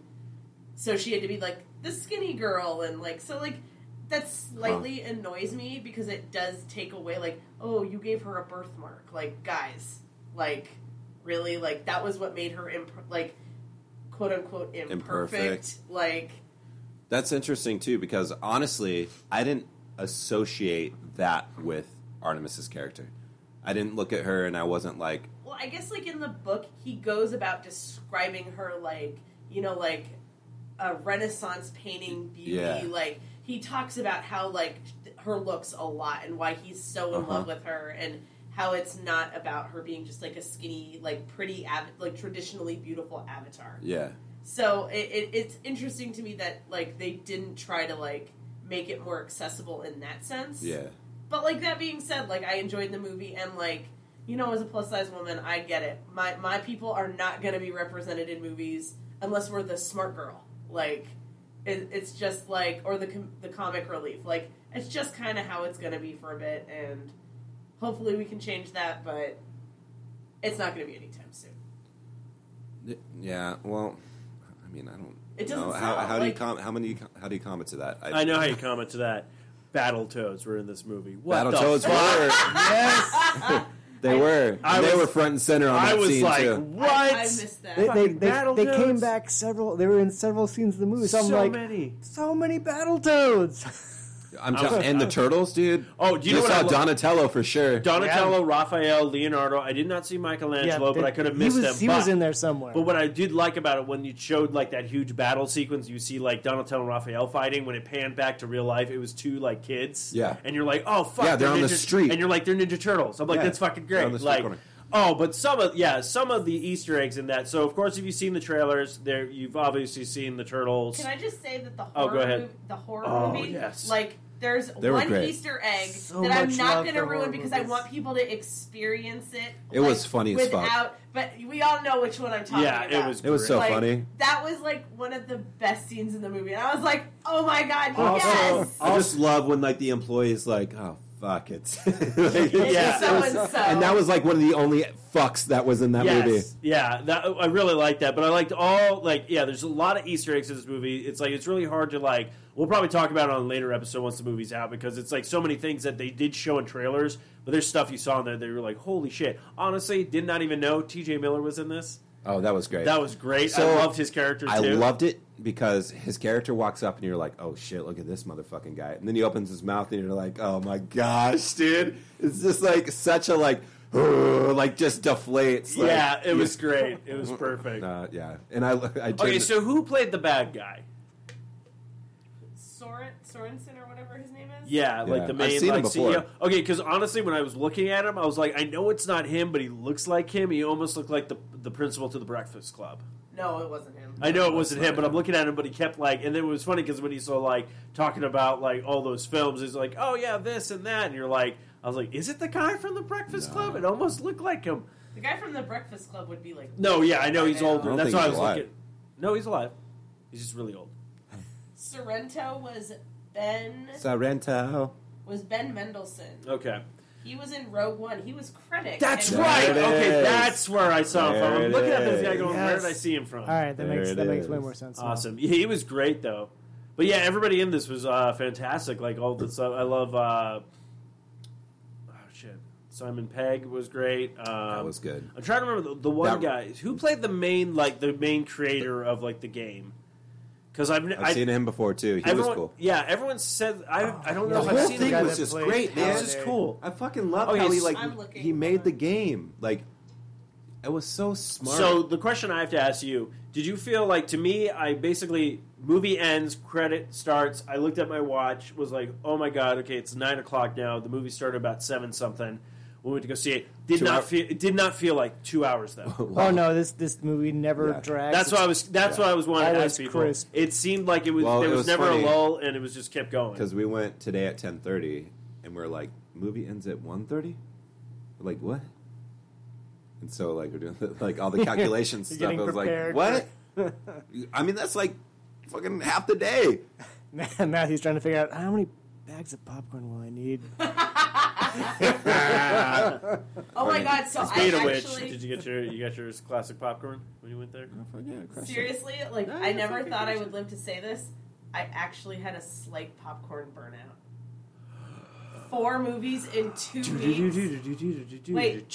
so she had to be like the skinny girl and like so like that slightly annoys me because it does take away like oh you gave her a birthmark like guys like really like that was what made her imp- like quote unquote imperfect, Imperfect. like That's interesting too because honestly, I didn't associate that with Artemis's character. I didn't look at her and I wasn't like, well i guess like in the book he goes about describing her like you know like a renaissance painting beauty Yeah. like he talks about how like her looks a lot and why he's so in Uh-huh. love with her and how it's not about her being just like a skinny like pretty av- like traditionally beautiful avatar yeah, So it, it, it's interesting to me that like they didn't try to like make it more accessible in that sense. yeah, But like that being said, like I enjoyed the movie and like you know as a plus size woman, I get it. My my people are not going to be represented in movies unless we're the smart girl. Like it, it's just like or the com- the comic relief. Like it's just kind of how it's going to be for a bit, and hopefully we can change that. But it's not going to be anytime soon. yeah. Well, I mean, I don't. It know. doesn't How, sound how do you like- com- how many how do you comment to that? I know how you comment to that. Battletoads were in this movie. What the Battletoads fuck? were yes. [laughs] they were I they was- were front and center on I that scene like, too. what? I, I missed that. They, they, Fucking they, they came back several. They were in several scenes of the movie. So I'm so like, many. so many Battletoads. [laughs] I'm I telling, and the turtles, dude. Oh, do you know Just what I saw lo- Donatello for sure. Donatello, Raphael, Leonardo. I did not see Michelangelo, but they- I could have he missed was, them. He but, was in there somewhere. But what I did like about it when you showed like that huge battle sequence, you see like Donatello and Raphael fighting. When it panned back to real life, it was two like kids. Yeah. and you're like, oh fuck, Yeah, they're on the Ninja- street. and you're like, they're Ninja Turtles. I'm like, Yeah, that's fucking they're on great. the Like, corner. oh, but some of yeah, some of the Easter eggs in that. So of course, if you've seen the trailers, there you've obviously seen the turtles. Can I just say that the horror Oh, go ahead. Movie, the horror Oh, movie, yes. like there's They one. Easter egg So that I'm not going to ruin horror because I want people to experience it. It like, was funny as fuck. But we all know which one I'm talking Yeah, about. it was. It was so Like, funny. That was like one of the best scenes in the movie, and I was like, "Oh my god, Also- yes!" I just love when like the employees like, oh fuck [laughs] it, Like, Yeah. so and so. and that was like one of the only fucks that was in that yes, movie. yeah, that, I really like that. But I liked all like yeah. There's a lot of Easter eggs in this movie. It's like it's really hard to like. We'll probably talk about it on a later episode once the movie's out because it's like so many things that they did show in trailers, but there's stuff you saw in there that you were like, holy shit! Honestly, did not even know T.J. Miller was in this. Oh, that was great. That was great. So, I loved his character too. I loved it because his character walks up and you're like, oh shit, look at this motherfucking guy. And then he opens his mouth and you're like, oh my gosh, dude. It's just like such a like, like just deflates. like- Yeah, it was great. It was [laughs] perfect. Uh, yeah, and I, I Okay, so who played the bad guy? Soren Sorensen or whatever his name is. Yeah, like Yeah, the I've main seen him like before. CEO. Okay, because honestly, when I was looking at him, I was like, I know it's not him, but he looks like him. He almost looked like the the principal to the Breakfast Club. No, it wasn't him. I know it wasn't him, but I'm looking at him, but he kept like, and then it was funny because when he saw like talking about like all those films, he's like, oh yeah, this and that, and you're like, I was like, is it the guy from the Breakfast Club? It almost looked like him. The guy from the Breakfast Club would be like. No, yeah, I know he's now. Older. That's why I was alive. looking. No, he's alive. He's just really old. Sorrento was Ben Sorrento. was Ben Mendelsohn. Okay, He was in Rogue One. He was Krennic. that's in- right. There it Okay, is. that's where I saw him There from. I'm it looking at this guy is. going, where Yes. did I see him from? All right, that There makes it that makes way is. more sense. now. Awesome. Yeah, he was great though. But yeah, everybody in this was uh, fantastic. Like all the stuff. I love. Uh, oh shit, Simon Pegg was great. Um, That was good. I'm trying to remember the, the one That- guy who played the main, like the main creator of like the game. Because I've, I've I, seen him before too. He everyone, was cool. Yeah, everyone said I. I don't know yeah, if The I've whole seen thing the guy was just great, man. This is cool. I fucking love Okay, how he like he made the game. Like it was so smart. So the question I have to ask you: Did you feel like to me? I basically movie ends, credit starts. I looked at my watch, was like, "Oh my god, okay, it's nine o'clock now." The movie started about seven something. We went to go see it. Did Two not hour- feel. It did not feel like two hours though. [laughs] Oh no, this this movie never Yeah. drags. That's why I was. That's Yeah. what I was wanting to Always ask people. crisp. It seemed like it was. Well, there it was, was never funny. a lull, and it was just kept going. because we went today at ten thirty, and we're like, movie ends at 1.30? We're like, what? And so like we're doing like all the [laughs] calculations You're stuff. I getting was like, prepared what? [laughs] I mean, that's like fucking half the day. Matthew's trying to figure out how many bags of popcorn will I need? [laughs] Oh my god! So Speaking I of which, actually did you get your you got your classic popcorn when you went there? seriously like No, I never thought I would live to say this. I actually had a slight popcorn burnout. Four movies in two weeks. Wait.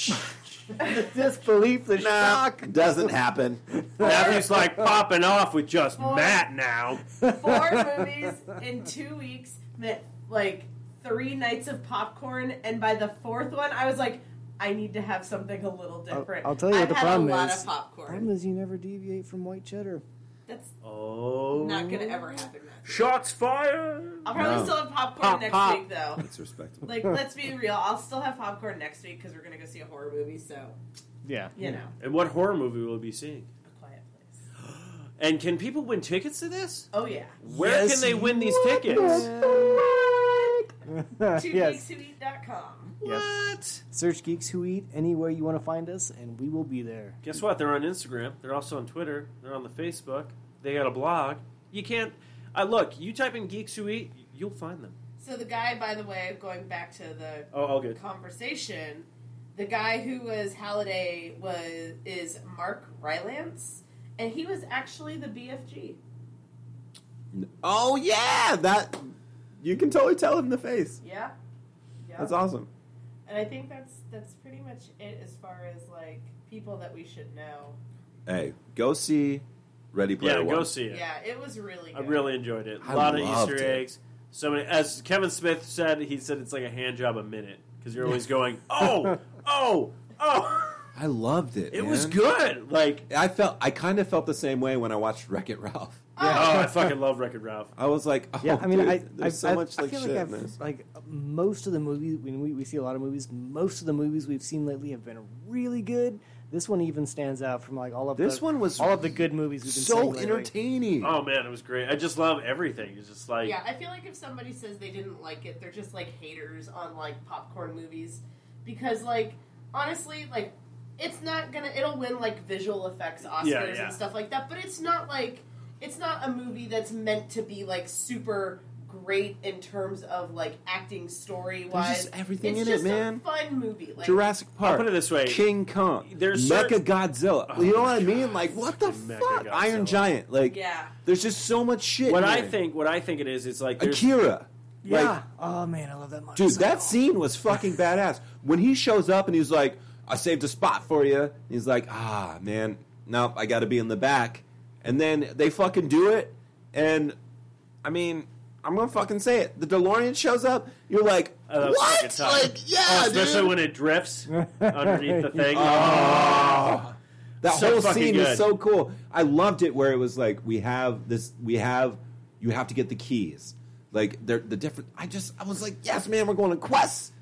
Disbelief, the shock. Doesn't happen. Matthew's [laughs] like popping off with just Four- Matt now. Four movies in two weeks meant like three nights of popcorn, and by the fourth one, I was like, I need to have something a little I'll, different. I'll tell you I've what the had problem a lot is. of popcorn. problem is you never deviate from white cheddar. That's Oh, not gonna ever happen. Shots fired. I'll probably No. still have popcorn Pop, next pop. week, though. That's respectable. Like, [laughs] let's be real. I'll still have popcorn next week because we're gonna go see a horror movie. So, Yeah. you know, And what horror movie will we be seeing? a quiet place. [gasps] And can people win tickets to this? Oh yeah. Where Yes, can they win these you tickets? [laughs] yes. TwoGeeksWhoEat.com. What? Search Geeks Who Eat anywhere you want to find us, and we will be there. Guess what? They're on Instagram. They're also on Twitter. They're on the Facebook. They got a blog. You can't. I look, you type in Geeks Who Eat, you'll find them. So the guy, by the way, going back to the Oh, all good. conversation, the guy who was Halliday was is Mark Rylance, and he was actually the BFG. Oh yeah, that you can totally tell it in the face. Yeah. Yeah. That's awesome. And I think that's that's pretty much it as far as like people that we should know. Hey, go see Ready Player Yeah, One. go see it. Yeah, it was really I really enjoyed it. A I lot of loved Easter it. eggs. So many. As Kevin Smith said, he said it's like a hand job a minute because you're always going, oh, oh, oh. I loved it. It was man. good. Like, I felt I kind of felt the same way when I watched Wreck It Ralph. Oh, I [laughs] fucking love Wreck-It Ralph. I was like, oh, Yeah, I mean, dude, I, there's I, so I, much I like feel shit like in I've, this. like most of the movies when we, we see a lot of movies, most of the movies we've seen lately have been really good. This one even stands out from like all of This the, one was all of the good movies we've been so seeing entertaining. Oh man, it was great. I just love everything. It's just like, yeah, I feel like if somebody says they didn't like it, they're just like haters on like popcorn movies because like honestly, like it's not gonna it'll win like visual effects Oscars Yeah, yeah. and stuff like that, but it's not like it's not a movie that's meant to be like super great in terms of like acting story wise. just everything it's in it, man. A fun movie. Like, Jurassic Park. I'll put it this way. King Kong. There's Mecha certain- Godzilla. Oh you know my what I mean? Like, what the Fucking fuck? Mechagodzilla. Iron Giant. Like, Yeah. there's just so much shit. what in I think, what I think it is, it's like Akira. Yeah. Like, oh man, I love that much. Dude, that scene was fucking badass. When he shows up and he's like, I saved a spot for you. He's like, ah, man, no, I got to be in the back. And then they fucking do it. And, I mean, I'm going to fucking say it. The DeLorean shows up. You're like, Oh, that was fucking what? Like, yeah, Oh, especially dude. when it drifts underneath the thing. [laughs] Oh. That So whole scene good. was so cool. I loved it where it was like we have this we have you have to get the keys. Like they're the different I just I was like, Yes man, we're going to quest.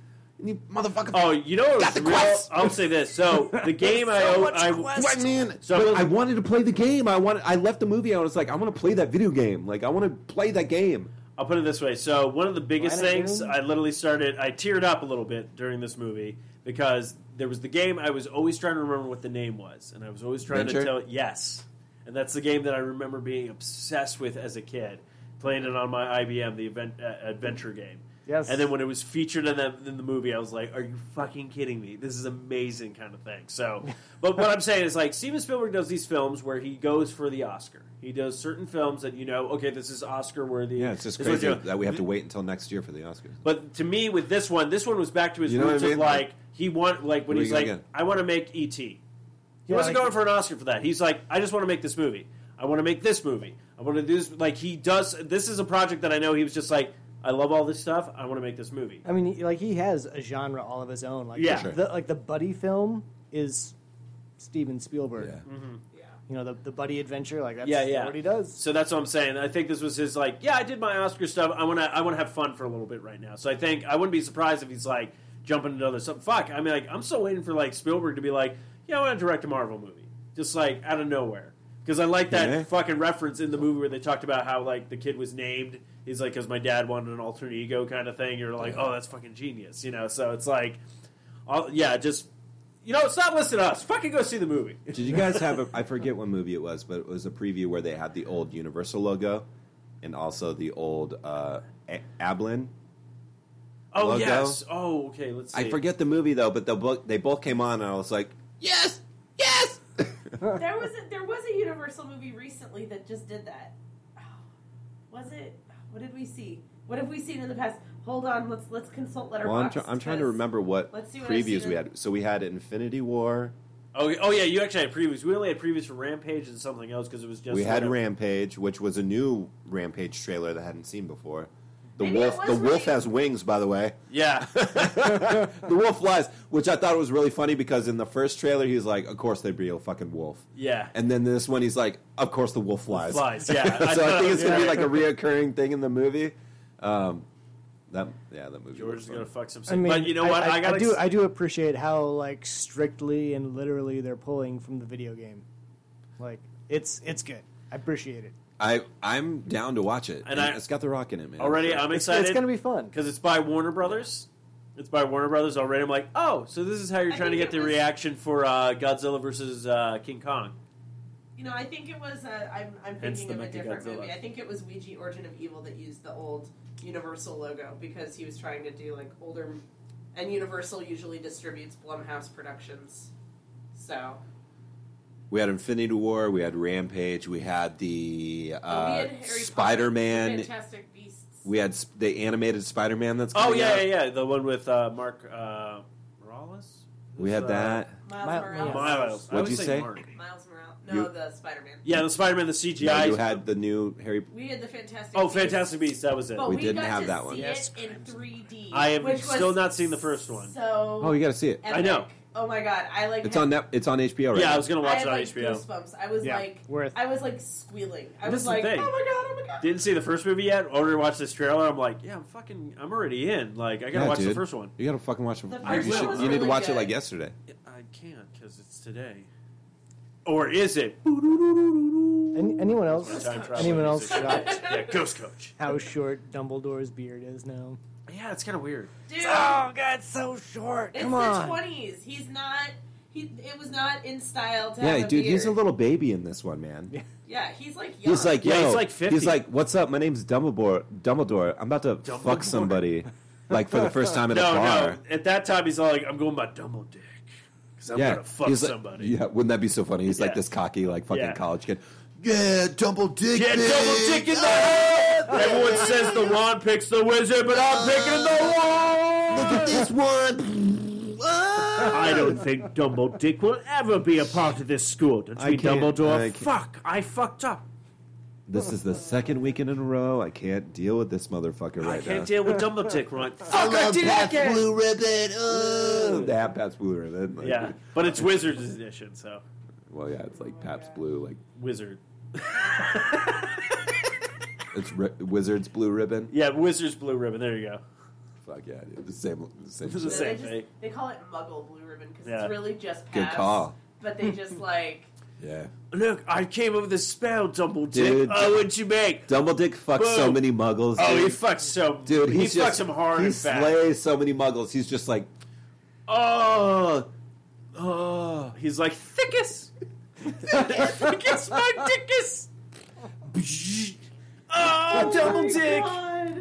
And you motherfucker Oh, you know what got was the real? quest. I'll say this. So [laughs] the game I, So o- much I quest. What man? So- but I wanted to play the game. I wanted I left the movie, I was like, I want to play that video game. Like I want to play that game. I'll put it this way. So one of the biggest Planet things Doom? I literally started. I teared up a little bit during this movie because there was the game. I was always trying to remember what the name was, and I was always trying Venture? to tell. Yes, and that's the game that I remember being obsessed with as a kid, playing it on my IBM, the event, uh, adventure game. Yes. And then when it was featured in the, in the movie, I was like, "Are you fucking kidding me? This is amazing!" kind of thing. So, [laughs] but what I'm saying is, like, Steven Spielberg does these films where he goes for the Oscar. He does certain films that you know, okay, this is Oscar worthy. Yeah, it's just This crazy that we have to wait until next year for the Oscars. But to me, with this one, this one was back to his You know what roots I mean? of like he want like when Where he's like, gonna? I want to make ET. He Yeah, wasn't like- going for an Oscar for that. He's like, I just want to make this movie. I want to make this movie. I want to do this. Like he does. This is a project that I know he was just like, I love all this stuff. I want to make this movie. I mean, like he has a genre all of his own. Like, Yeah. the, Sure. the- like the buddy film is Steven Spielberg. Yeah. Mm-hmm. You know, the, the buddy adventure, like that's yeah, yeah. what he does. So that's what I'm saying. I think this was his like, yeah, I did my Oscar stuff. I want to, I want to have fun for a little bit right now. So I think I wouldn't be surprised if he's like jumping into other stuff. Fuck, I mean, like I'm still waiting for like Spielberg to be like, yeah, I want to direct a Marvel movie, just like out of nowhere. Because I like that Yeah. fucking reference in the movie where they talked about how like the kid was named. He's like, because my dad wanted an alternate ego kind of thing. You're like, oh, that's fucking genius, you know. So it's like, all, yeah, just you know, stop listening to us. Fucking go see the movie. [laughs] Did you guys have a? I forget what movie it was, but it was a preview where they had the old Universal logo, and also the old uh, A- Amblin Oh logo. yes. Oh okay. Let's. See. I forget the movie though, but the book they both came on, and I was like, yes, yes. there was a, there was a Universal movie recently that just did that. Oh, [sighs] was it? What did we see? What have we seen in the past? Hold on, let's let's consult Letterboxd. well, I'm, try- I'm trying to remember what what previews we had. So we had Infinity War. Oh, oh yeah. You actually had previews. We only had previews for Rampage and something else because it was just. we had like Rampage, which was a new Rampage trailer that I hadn't seen before. The Maybe wolf, the wolf has wings, by the way. [laughs] Yeah. [laughs] the wolf flies, which I thought was really funny because in the first trailer he's like, "Of course there'd be a fucking wolf," yeah. and then this one he's like, "Of course the wolf flies." Flies, yeah. [laughs] so I I, think it's gonna be like a reoccurring thing in the movie. Um, that yeah, that movie. George is fun. gonna fuck some. I mean, but you know what? I, I, got do. I do appreciate how like strictly and literally they're pulling from the video game. Like it's it's good. I appreciate it. I I'm down to watch it, And and, I- it's got the rock in it, man. already. I'm excited. it's gonna be fun. because it's by Warner Brothers. It's by Warner Brothers already. I'm like, oh, so this is how you're I trying to get the was- reaction for uh, Godzilla versus uh, King Kong. You know, I think it was. Uh, I'm, I'm thinking of a different Mechagodzilla. movie. I think it was Ouija: Origin of Evil that used the old Universal logo because he was trying to do like older, and Universal usually distributes Blumhouse Productions. So We had Infinity War, we had Rampage, we had the uh, had Harry Spider Man. Fantastic Beasts. we had sp- the animated Spider Man that's Oh yeah, out. yeah, yeah, the one with uh, Mark uh, Morales. We had uh, that. Miles Mi- Morales. Miles. I What'd always you say? Mark. Miles Morales. No, You- the Spider Man. Yeah, the Spider-Man, the CGI. Yeah, you had the new Harry. We had the Fantastic. oh, Beasts. Fantastic Beasts. That was it. But We we, didn't got have to that one. See Yes, in 3D. I have still not seen the first one. So Oh, you got to see it. epic. I know. Oh my god, I like. It's had- on net, It's on HBO right yeah, now. I was gonna I watch had, it on like, HBO. Goosebumps. I was Yeah, like, worth. I was like squealing. I This was is the like, thing. oh my god, oh my god. Didn't see the first movie yet. Already watched this trailer. I'm like, yeah, I'm fucking, I'm already in. Like, I gotta Yeah, watch the dude. first one. You got to fucking watch it. The You, first one should- was you need to really watch it good. like yesterday. I can't because it's today. Or is it? Any, anyone else? Time travel Anyone else music. shocked [laughs] yeah, Ghost Coach. how short Dumbledore's beard is now? Yeah, it's kind of weird. Dude, Oh God, so short. it's Come the on. twenties. He's not. He. It was not in style to Yeah, have a dude, he's a beard. little baby in this one, man. Yeah. Yeah, he's like young. He's like, Yeah, he's like 50. He's like, what's up? My name's Dumbledore. Dumbledore. I'm about to Dumbledore. fuck somebody, like for the first time at No, a bar. no. At that time, he's all like, I'm going by Dumble Dick. Because I'm yeah, gonna fuck he's like- somebody. yeah, wouldn't that be so funny? He's like Yeah. this cocky, like fucking Yeah. college kid. Yeah, Dumble Dick. Yeah, bitch. double dick in the head. Everyone says the wand picks the wizard, but I'm picking the wand. Look at this one. I don't think Dumble Dick will ever be a part of this school. Don't I we, can't- Dumbledore? I can't- Fuck, I fucked up. This is the second weekend in a row. I can't deal with this motherfucker right now. I right can't now. deal with Dumble Dick, right? I Fuck, I, love did it Pabst again. Blue Ribbon. Oh, they have Pabst Blue Ribbon. Like, Yeah, but it's Wizards edition, so Well, yeah, it's like Pabst Blue. Like Wizard. [laughs] it's ri- Wizards Blue Ribbon. Yeah, Wizards blue ribbon. There you go. Fuck yeah, dude. The same. The same. This is shit. the they, same just, thing. they call it Muggle Blue Ribbon because Yeah. it's really just Good pass, call. But they just [laughs] like Yeah. Look, I came up with a spell, Dumble Dick. Dude. Oh, what'd you make? Dumble Dick fucks so Boom. many muggles. Oh, he dude. fucks so. Dude, he he's fucks just, him hard He and fast. slays so many muggles. He's just like, Oh, oh, he's like thickest, thickest, my dickus. Oh, double dick!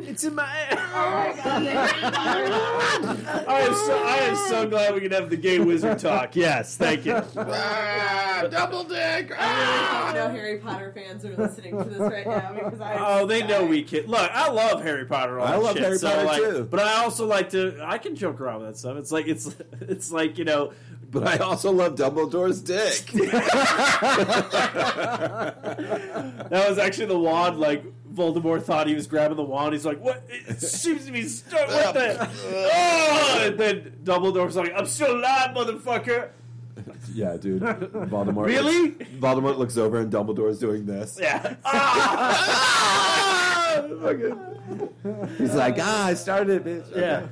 It's in my. oh my god, [laughs] I am so I am so glad we can have the gay wizard talk. Yes, thank you. ah, double dick. I know Harry Potter fans are listening to this right now because I. Oh, they know we kid. Look, I love Harry Potter. All I that love shit, Harry so, Potter, like, too. But I also like to. I can joke around with that stuff. It's like it's [laughs] it's like you know. But I also love Dumbledore's dick. [laughs] That was actually the wand. Like Voldemort thought he was grabbing the wand. He's like, "What? It seems to be stuck. What the?" Oh! And then Dumbledore's like, "I'm still alive, motherfucker." [laughs] yeah, dude. Voldemort. Really? Voldemort looks over and Dumbledore's doing this. Yeah. [laughs] Ah! Fucking- He's like, ah, I started it, bitch. Yeah.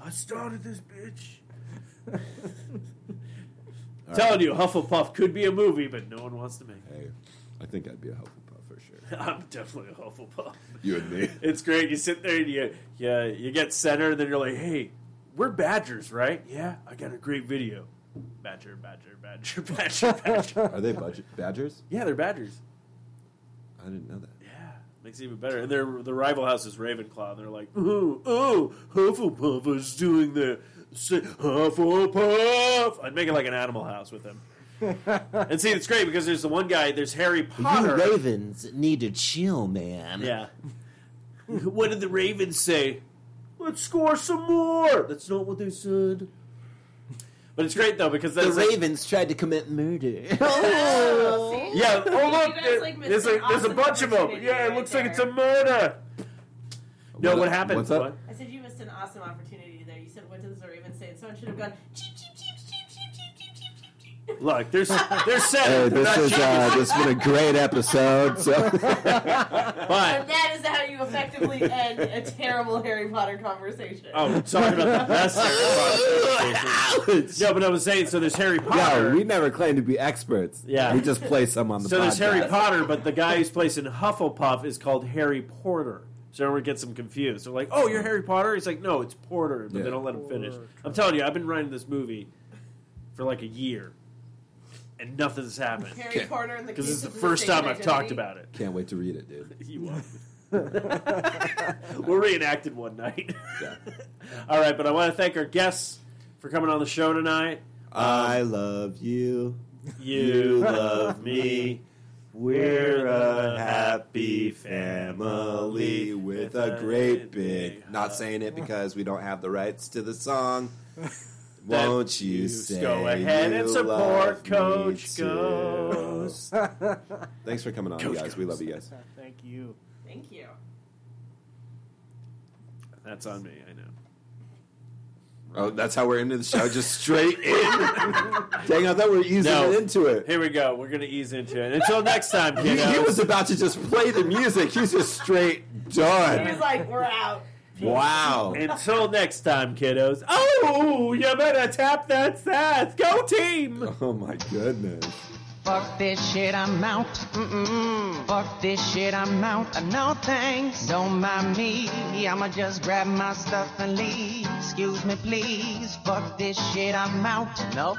I started this bitch. [laughs] Telling you, Hufflepuff could be a movie, but no one wants to make it. Hey, I think I'd be a Hufflepuff for sure. [laughs] I'm definitely a Hufflepuff. You and me. [laughs] It's great. You sit there and you, you, you get center, and then you're like, hey, we're Badgers, right? Yeah, I got a great video. Badger, Badger, Badger, [laughs] Badger, Badger. Are they budget badgers? yeah, they're Badgers. I didn't know that. Yeah. Makes it even better. And their the rival house is Ravenclaw. And they're like, ooh, oh, Hufflepuff is doing the Hufflepuff. I'd make it like an Animal House with them. [laughs] and see, it's great because there's the one guy. There's Harry Potter. You ravens need to chill, man. Yeah. [laughs] what did the Ravens say? Let's score some more. That's not what they said. But it's great though because The that's like- ravens tried to commit murder. [laughs] Oh, yeah. Oh look, guys, like, there's an a there's a bunch of them. opportunity Yeah, it right looks like it's a murder. No, What- what happened? what's up? What? I said you missed an awesome opportunity there. You said, "What does the Ravens say?" And someone should have gone. Cheep, cheep, cheep, cheep, Look, there's there's Hey, seven. this Not is uh, this has been a great episode. So but And that is how you effectively end a terrible Harry Potter conversation. oh, talking about the best Harry Potter conversation. No, but I was saying, so there's Harry Potter. yeah, we never claim to be experts. Yeah. we just play some on the. so there's podcast. Harry Potter, but the guy who's placed in Hufflepuff is called Harry Porter. So everyone gets him confused. They're like, "Oh, you're Harry Potter." He's like, "No, it's Porter," but Yeah. they don't let him finish. I'm telling you, I've been writing this movie for like a year, and nothing's happened Harry Potter and the because it's the first time Mistaken I've talked about it. Can't wait to read it, dude. [laughs] You won't. [laughs] we'll reenact it one night. Yeah. [laughs] All right, but I want to thank our guests for coming on the show tonight. I um, love you. You love me. We're a happy family with a great big. Not saying it because we don't have the rights to the song. Won't you, say go ahead and you support love me Coach too? Ghost. [laughs] Thanks for coming on, Coach guys. We love you guys. [laughs] Thank you. Thank you. That's on me. I know. Oh, that's how we're into the show, just straight in. [laughs] Dang, I thought we were easing No. into it. Here we go. We're gonna ease into it. Until next time, He, kiddos. he was about to just play the music. He's just straight He done. was like, "We're out." Wow. Until next time, kiddos. Oh, you better tap that sass. Go team. Oh my goodness. Fuck this shit, I'm out. Mm-mm. Fuck this shit, I'm out. Uh, No thanks, don't mind me. I'ma just grab my stuff and leave. Excuse me, please. Fuck this shit, I'm out. Nope.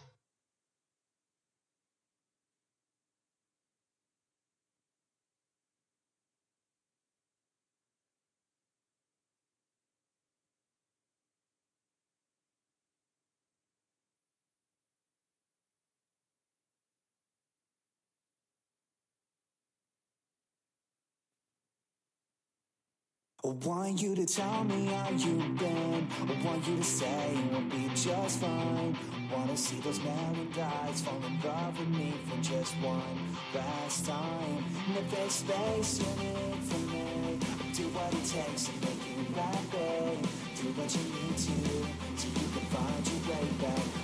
I want you to tell me how you've been. I want you to say we'll be just fine. Wanna see those melon eyes fall in love with me for just one last time. And if there's space you need for me, I'll do what it takes to make you happy. Do what you need to, so you can find your way back